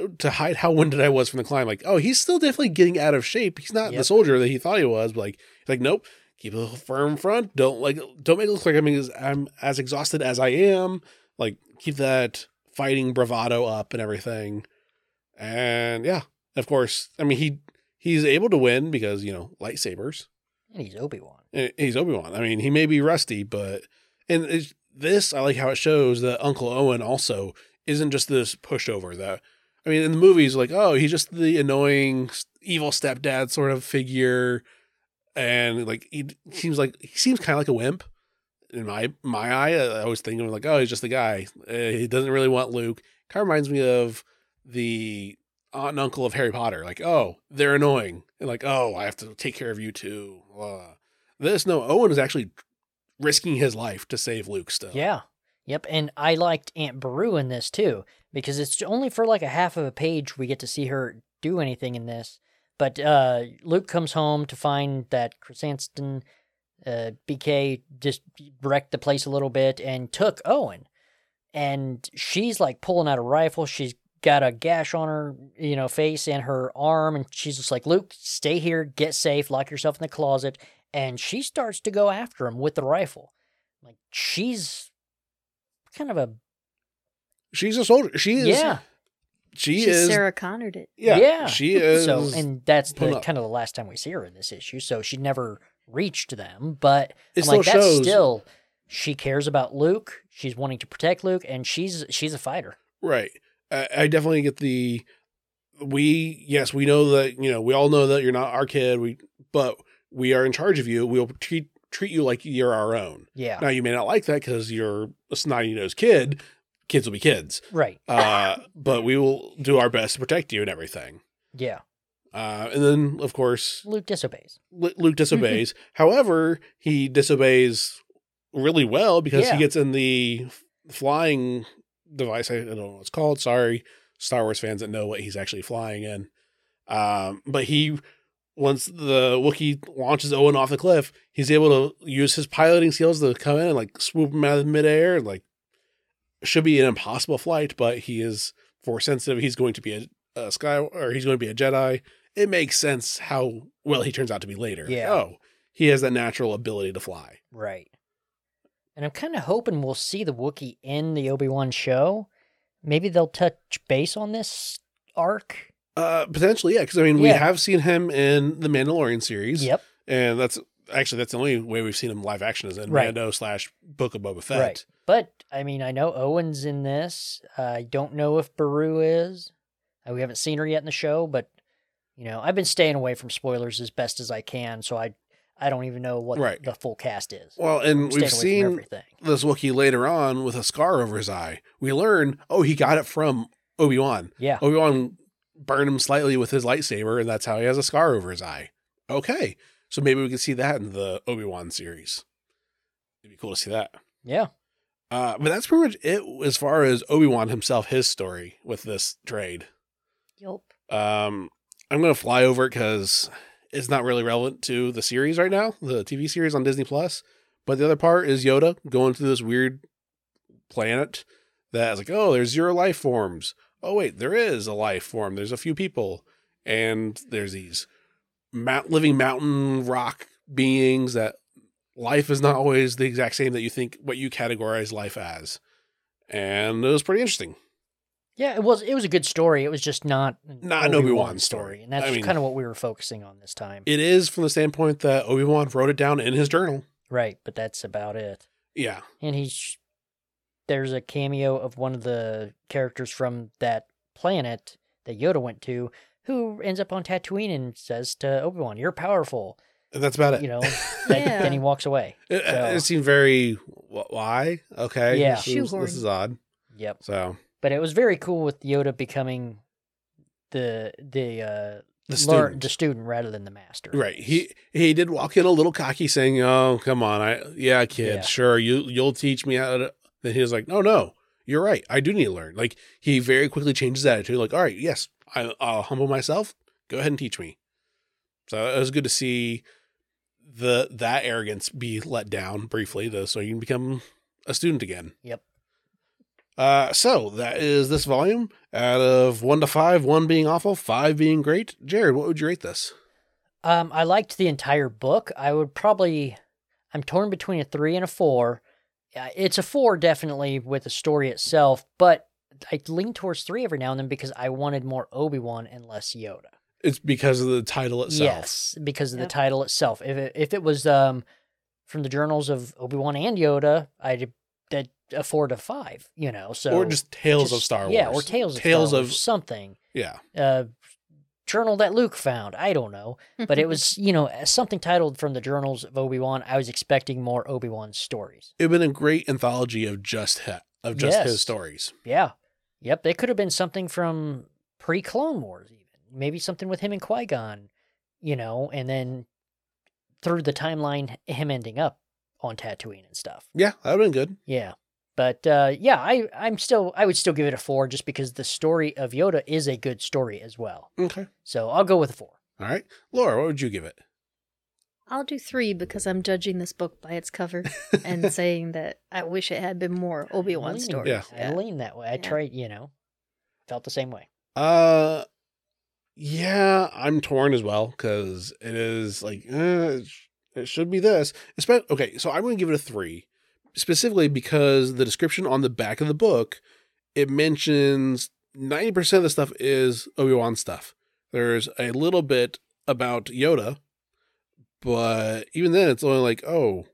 to hide how winded I was from the climb. Like, oh, he's still definitely getting out of shape. He's not the soldier that he thought he was. But like, he's like, nope, keep a firm front. Don't like, don't make it look like I'm as, I'm as exhausted as I am. Like, keep that fighting bravado up and everything. And yeah, of course, I mean he he's able to win because you know lightsabers. And he's Obi Wan. He's Obi Wan. I mean, he may be rusty, but and it's, this I like how it shows that Uncle Owen also isn't just this pushover. That I mean, in the movies, like oh, he's just the annoying evil stepdad sort of figure, and like he seems like he seems kind of like a wimp. In my my eye, I always think of him like, oh, he's just the guy. Uh, he doesn't really want Luke. Kind of reminds me of the aunt and uncle of Harry Potter. Like, oh, they're annoying, and like, oh, I have to take care of you too. Blah. This no, Owen is actually risking his life to save Luke. Still, Yeah. Yep. And I liked Aunt Beru in this too, because it's only for like a half of a page we get to see her do anything in this. But uh, Luke comes home to find that Chrysanthemum uh, BK just wrecked the place a little bit and took Owen. And she's like pulling out a rifle. She's got a gash on her, you know, face and her arm. And she's just like, Luke, stay here, get safe, lock yourself in the closet. And she starts to go after him with the rifle. Like, she's kind of a she's a soldier. She is. yeah she She is. Sarah Connored it. yeah, yeah. she is. so and that's the kind of the last time we see her in this issue so she never reached them but it I'm still like that's shows. still she cares about luke she's wanting to protect luke and she's she's a fighter Right. I, I definitely get the we yes, we know that, you know, we all know that you're not our kid, we but we are in charge of you. We'll treat treat you like you're our own. yeah Now you may not like that because you're a snotty nosed kid. Kids will be kids. right Uh, but we will do our best to protect you and everything. yeah Uh, and then of course luke disobeys Lu- Luke disobeys. [laughs] However, he disobeys really well because Yeah. he gets in the flying device. I don't know what it's called. Sorry, Star Wars fans that know what he's actually flying in. Um, but he, once the Wookiee launches Owen off the cliff, he's able to use his piloting skills to come in and like swoop him out of midair. And like, should be an impossible flight, but he is force sensitive. He's going to be a, a sky or he's going to be a Jedi. It makes sense how well he turns out to be later. Yeah. Oh, he has that natural ability to fly. right and i'm kind of hoping we'll see the wookiee in the obi-wan show maybe they'll touch base on this arc Uh, potentially, yeah. Because I mean, we have seen him in the Mandalorian series. yep and that's actually that's the only way we've seen him live action is in Right. Mando slash Book of Boba Fett. Right. But I mean, I know Owen's in this. I don't know if Beru is. Uh, we haven't seen her yet in the show, but you know, I've been staying away from spoilers as best as I can, so I I don't even know what Right. the full cast is. Well, and we've seen everything. this Wookiee later on with a scar over his eye. We learn, oh, he got it from Obi Wan. Yeah. Obi Wan burned him slightly with his lightsaber, and that's how he has a scar over his eye. Okay, so maybe we can see that in the Obi Wan series. It'd be cool to see that. Yeah. Uh, but that's pretty much it as far as Obi Wan himself, his story with this trade. Yup. Um, I'm going to fly over it because it's not really relevant to the series right now, the TV series on Disney Plus. But the other part is Yoda going to this weird planet that is like, oh, there's zero life forms. Oh wait, there is a life form. There's a few people, and there's these mount living mountain rock beings that life is not always the exact same that you think what you categorize life as. And it was pretty interesting. Yeah, it was it was a good story. It was just not Not an Obi-Wan story. and that's I mean- kind of what we were focusing on this time. It is from the standpoint that Obi Wan wrote it down in his journal. right, but that's about it. Yeah, and he's there's a cameo of one of the characters from that planet that Yoda went to, who ends up on Tatooine and says to Obi Wan, "You're powerful," that's about it. you know. [laughs] then, Yeah. then he walks away. it, so- it seemed very why? Okay, Yeah. this is, this is odd. Yep. So But it was very cool with Yoda becoming the the uh, the lear- student, the student rather than the master. right? He he did walk in a little cocky, saying, "Oh, come on, I yeah, kid, Yeah. sure, you you'll teach me how to." Then he was like, "No, no, you're right. I do need to learn." Like he very quickly changes his attitude. Like, all right, yes, I, I'll humble myself. Go ahead and teach me. So it was good to see the that arrogance be let down briefly, to, so you can become a student again. Yep. Uh, so that is this volume. Out of one to five, one being awful, five being great. Jared, what would you rate this? Um, I liked the entire book. I would probably, I'm torn between a three and a four. It's a four definitely with the story itself, but I lean towards three every now and then because I wanted more Obi Wan and less Yoda. It's because of the title itself. Yes, because of Yep. the title itself. If it, if it was um from the journals of Obi Wan and Yoda, I'd that a four to five. You know, so or just Tales of Star Wars. Yeah, or Tales of Tales Star of Wars, something. yeah. Uh, journal that Luke found. I don't know, but it was [laughs] you know something titled from the journals of Obi Wan. I was expecting more Obi Wan stories. It'd been a great anthology of just he- of just Yes. his stories. Yeah, yep. They could have been something from pre Clone Wars, even maybe something with him and Qui Gon. You know, and then through the timeline, him ending up on Tatooine and stuff. Yeah, that would have been good. Yeah. But uh, yeah, I, I'm still I would still give it a four just because the story of Yoda is a good story as well. Okay. So I'll go with a four. All right. Laura, what would you give it? I'll do three because I'm judging this book by its cover and [laughs] saying that I wish it had been more Obi Wan Leaning- stories. Yeah. I lean that way. I Yeah. tried, you know, felt the same way. Uh, yeah, I'm torn as well because it is like eh, it should be this. Espe- okay, so I'm going to give it a three, specifically because the description on the back of the book it mentions ninety percent of the stuff is Obi Wan stuff. There's a little bit about Yoda, but even then, it's only like, oh,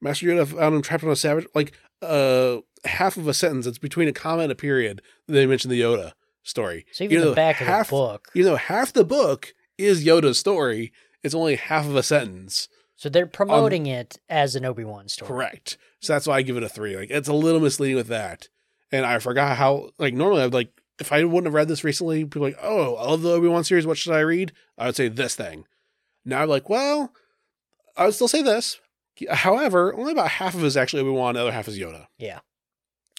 Master Yoda found him trapped on a savage. Like, uh, half of a sentence. It's between a comma and a period. They mention the Yoda story. So even You the know, back of half- the book. You know, half the book is Yoda's story. It's only half of a sentence. So they're um, promoting it as an Obi Wan story. Correct. So that's why I give it a three. Like, it's a little misleading with that. And I forgot how, like, normally I'd like, if I wouldn't have read this recently, people are like, oh, I love the Obi Wan series. What should I read? I would say this thing. Now I'm like, well, I would still say this. However, only about half of it is actually Obi Wan, the other half is Yoda. Yeah.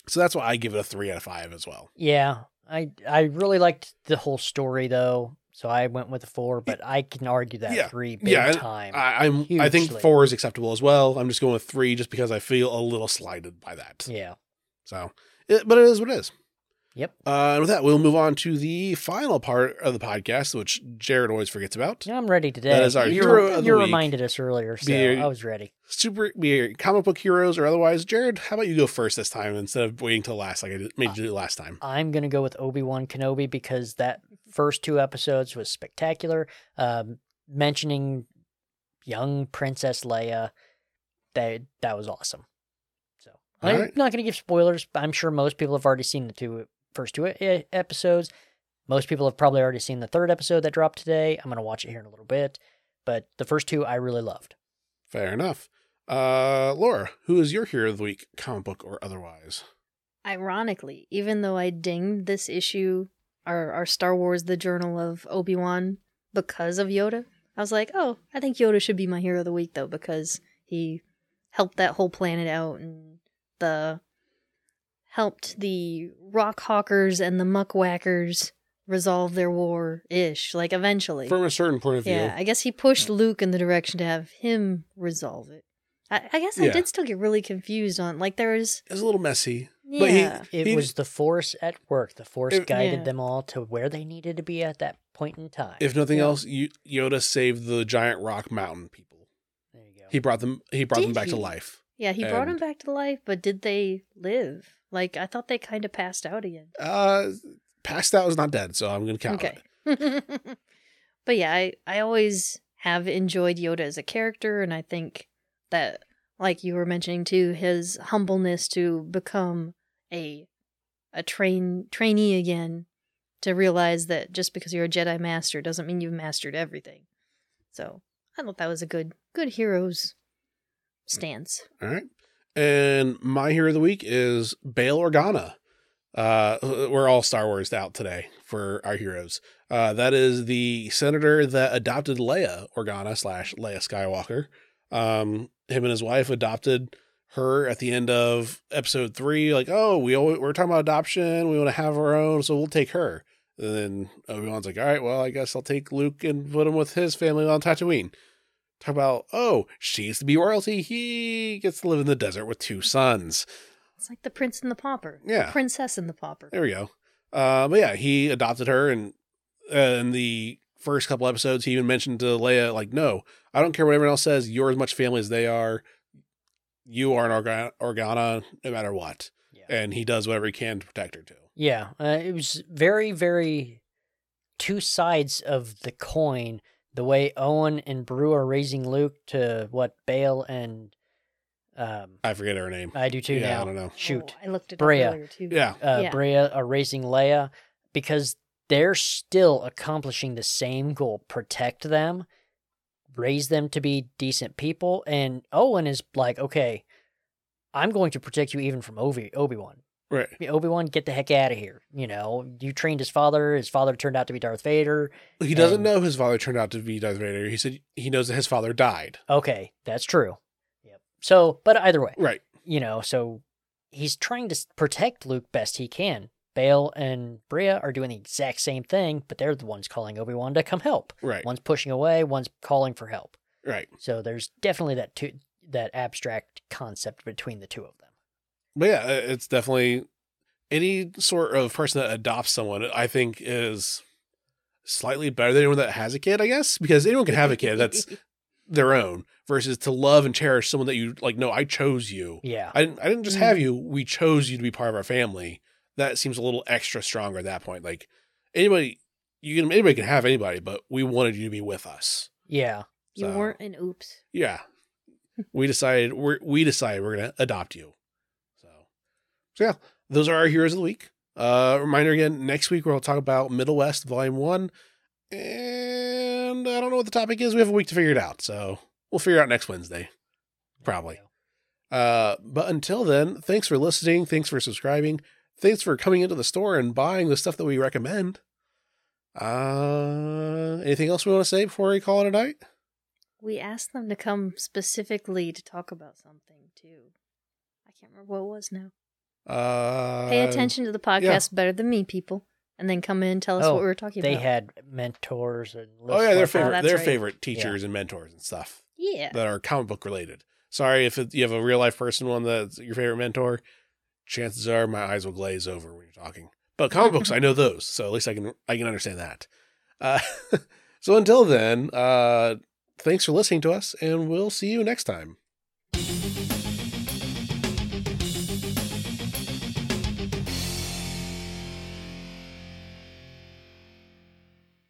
So that's why I give it a three out of five as well. Yeah. I I really liked the whole story though, so I went with a four. But I can argue that Yeah. three big Yeah, time. I, I'm. I think four is acceptable as well. I'm just going with three, just because I feel a little slighted by that. yeah. So, it, but it is what it is. Yep. Uh, and with that, we'll move on to the final part of the podcast, which Jared always forgets about. I'm ready today. That is our you hero of the you week. reminded us earlier, so Be- I was ready. Super, be it comic book heroes or otherwise. Jared, how about you go first this time instead of waiting till last, like I did, made you do last time? I'm gonna go with Obi Wan Kenobi because that first two episodes was spectacular. Um, mentioning young Princess Leia, that that was awesome. So All I'm right. not gonna give spoilers. But I'm sure most people have already seen the two first two episodes. Most people have probably already seen the third episode that dropped today. I'm gonna watch it here in a little bit, but the first two I really loved. Fair enough. Uh, Laura, who is your hero of the week, comic book or otherwise? Ironically, even though I dinged this issue, our, our Star Wars The Journal of Obi Wan, because of Yoda, I was like, oh, I think Yoda should be my hero of the week, though, because he helped that whole planet out and the helped the rock hawkers and the muckwhackers resolve their war ish, like eventually. From a certain point of view, Yeah, I guess he pushed Luke in the direction to have him resolve it. I, I guess I Yeah. did still get really confused on like there was it's a little messy. But he- yeah It He- was the Force at work. The Force It- guided Yeah. them all to where they needed to be at that point in time. If nothing Yeah. else, Yoda saved the giant rock mountain people. there you go. He brought them. He brought them Did back to life. Yeah he brought him back to life, but did they live? Like I thought they kind of passed out again. Uh, passed out is not dead, so I'm going to count Okay, it. [laughs] but yeah, I I always have enjoyed Yoda as a character, and I think that like you were mentioning too, his humbleness to become a a train trainee again to realize that just because you're a Jedi master doesn't mean you've mastered everything. So I thought that was a good good hero's stance. All right. And my hero of the week is Bail Organa. Uh, we're all Star Wars out today for our heroes. Uh, that is the senator that adopted Leia Organa slash Leia Skywalker. Um, him and his wife adopted her at the end of episode three. Like, oh, we always, we're talking about adoption. We want to have our own, so we'll take her. And then Obi Wan's like, all right, well, I guess I'll take Luke and put him with his family on Tatooine. Talk about, oh, she's to be royalty. He gets to live in the desert with two sons. It's like the prince and the pauper. Yeah. The princess and the pauper. There we go. Uh, but yeah, he adopted her, and uh, in the first couple episodes, he even mentioned to Leia, like, no, I don't care what everyone else says. You're as much family as they are. You are an Orga- Organa, no matter what. Yeah. And he does whatever he can to protect her too. Yeah, uh, it was very, very two sides of the coin. The way Owen and Beru are raising Luke to what Bail and um, I forget her name. I do too yeah, now. I don't know. Shoot, Oh, I looked it Breha. earlier too. Yeah, uh, Yeah. Breha are raising Leia because they're still accomplishing the same goal: protect them, raise them to be decent people. And Owen is like, okay, I'm going to protect you even from Obi Obi Wan. Right. Obi Wan, get the heck out of here. You know, you trained his father. His father turned out to be Darth Vader. He doesn't know his father turned out to be Darth Vader. He said he knows that his father died. Okay, that's true. Yep. So, but either way, Right. you know, so he's trying to protect Luke best he can. Bail and Breha are doing the exact same thing, but they're the ones calling Obi Wan to come help. Right. One's pushing away, one's calling for help. Right. So there's definitely that two, that abstract concept between the two of them. But yeah, uh, it's definitely any sort of person that adopts someone, I think, is slightly better than anyone that has a kid, I guess, because anyone can have a kid that's [laughs] their own versus to love and cherish someone that you like, no, I chose you. Yeah. I didn't I didn't just have you, we chose you to be part of our family. That seems a little extra stronger at that point. Like anybody you can anybody can have anybody, but we wanted you to be with us. Yeah. You weren't an oops. Yeah. we decided we're we decided we're gonna adopt you. So yeah, those are our heroes of the week. Uh reminder again, next week we'll talk about Middlewest Volume One. And I don't know what the topic is. We have a week to figure it out. So we'll figure out next Wednesday. Probably. Uh, but until then, thanks for listening. Thanks for subscribing. Thanks for coming into the store and buying the stuff that we recommend. Uh, anything else we want to say before we call it a night? We asked them to come specifically to talk about something too. I can't remember what it was now. Uh, Pay attention to the podcast better than me, people, and then come in and tell us Oh, what we were talking They about. They had mentors and Oh yeah, their favorite, Oh, their right. favorite teachers and mentors and stuff yeah. that are comic book related. Sorry if it, you have a real life person one that's your favorite mentor. Chances are my eyes will glaze over when you're talking. But comic books, I [laughs] know those, so at least I can I can understand that. Uh, [laughs] so until then, uh, thanks for listening to us, and we'll see you next time.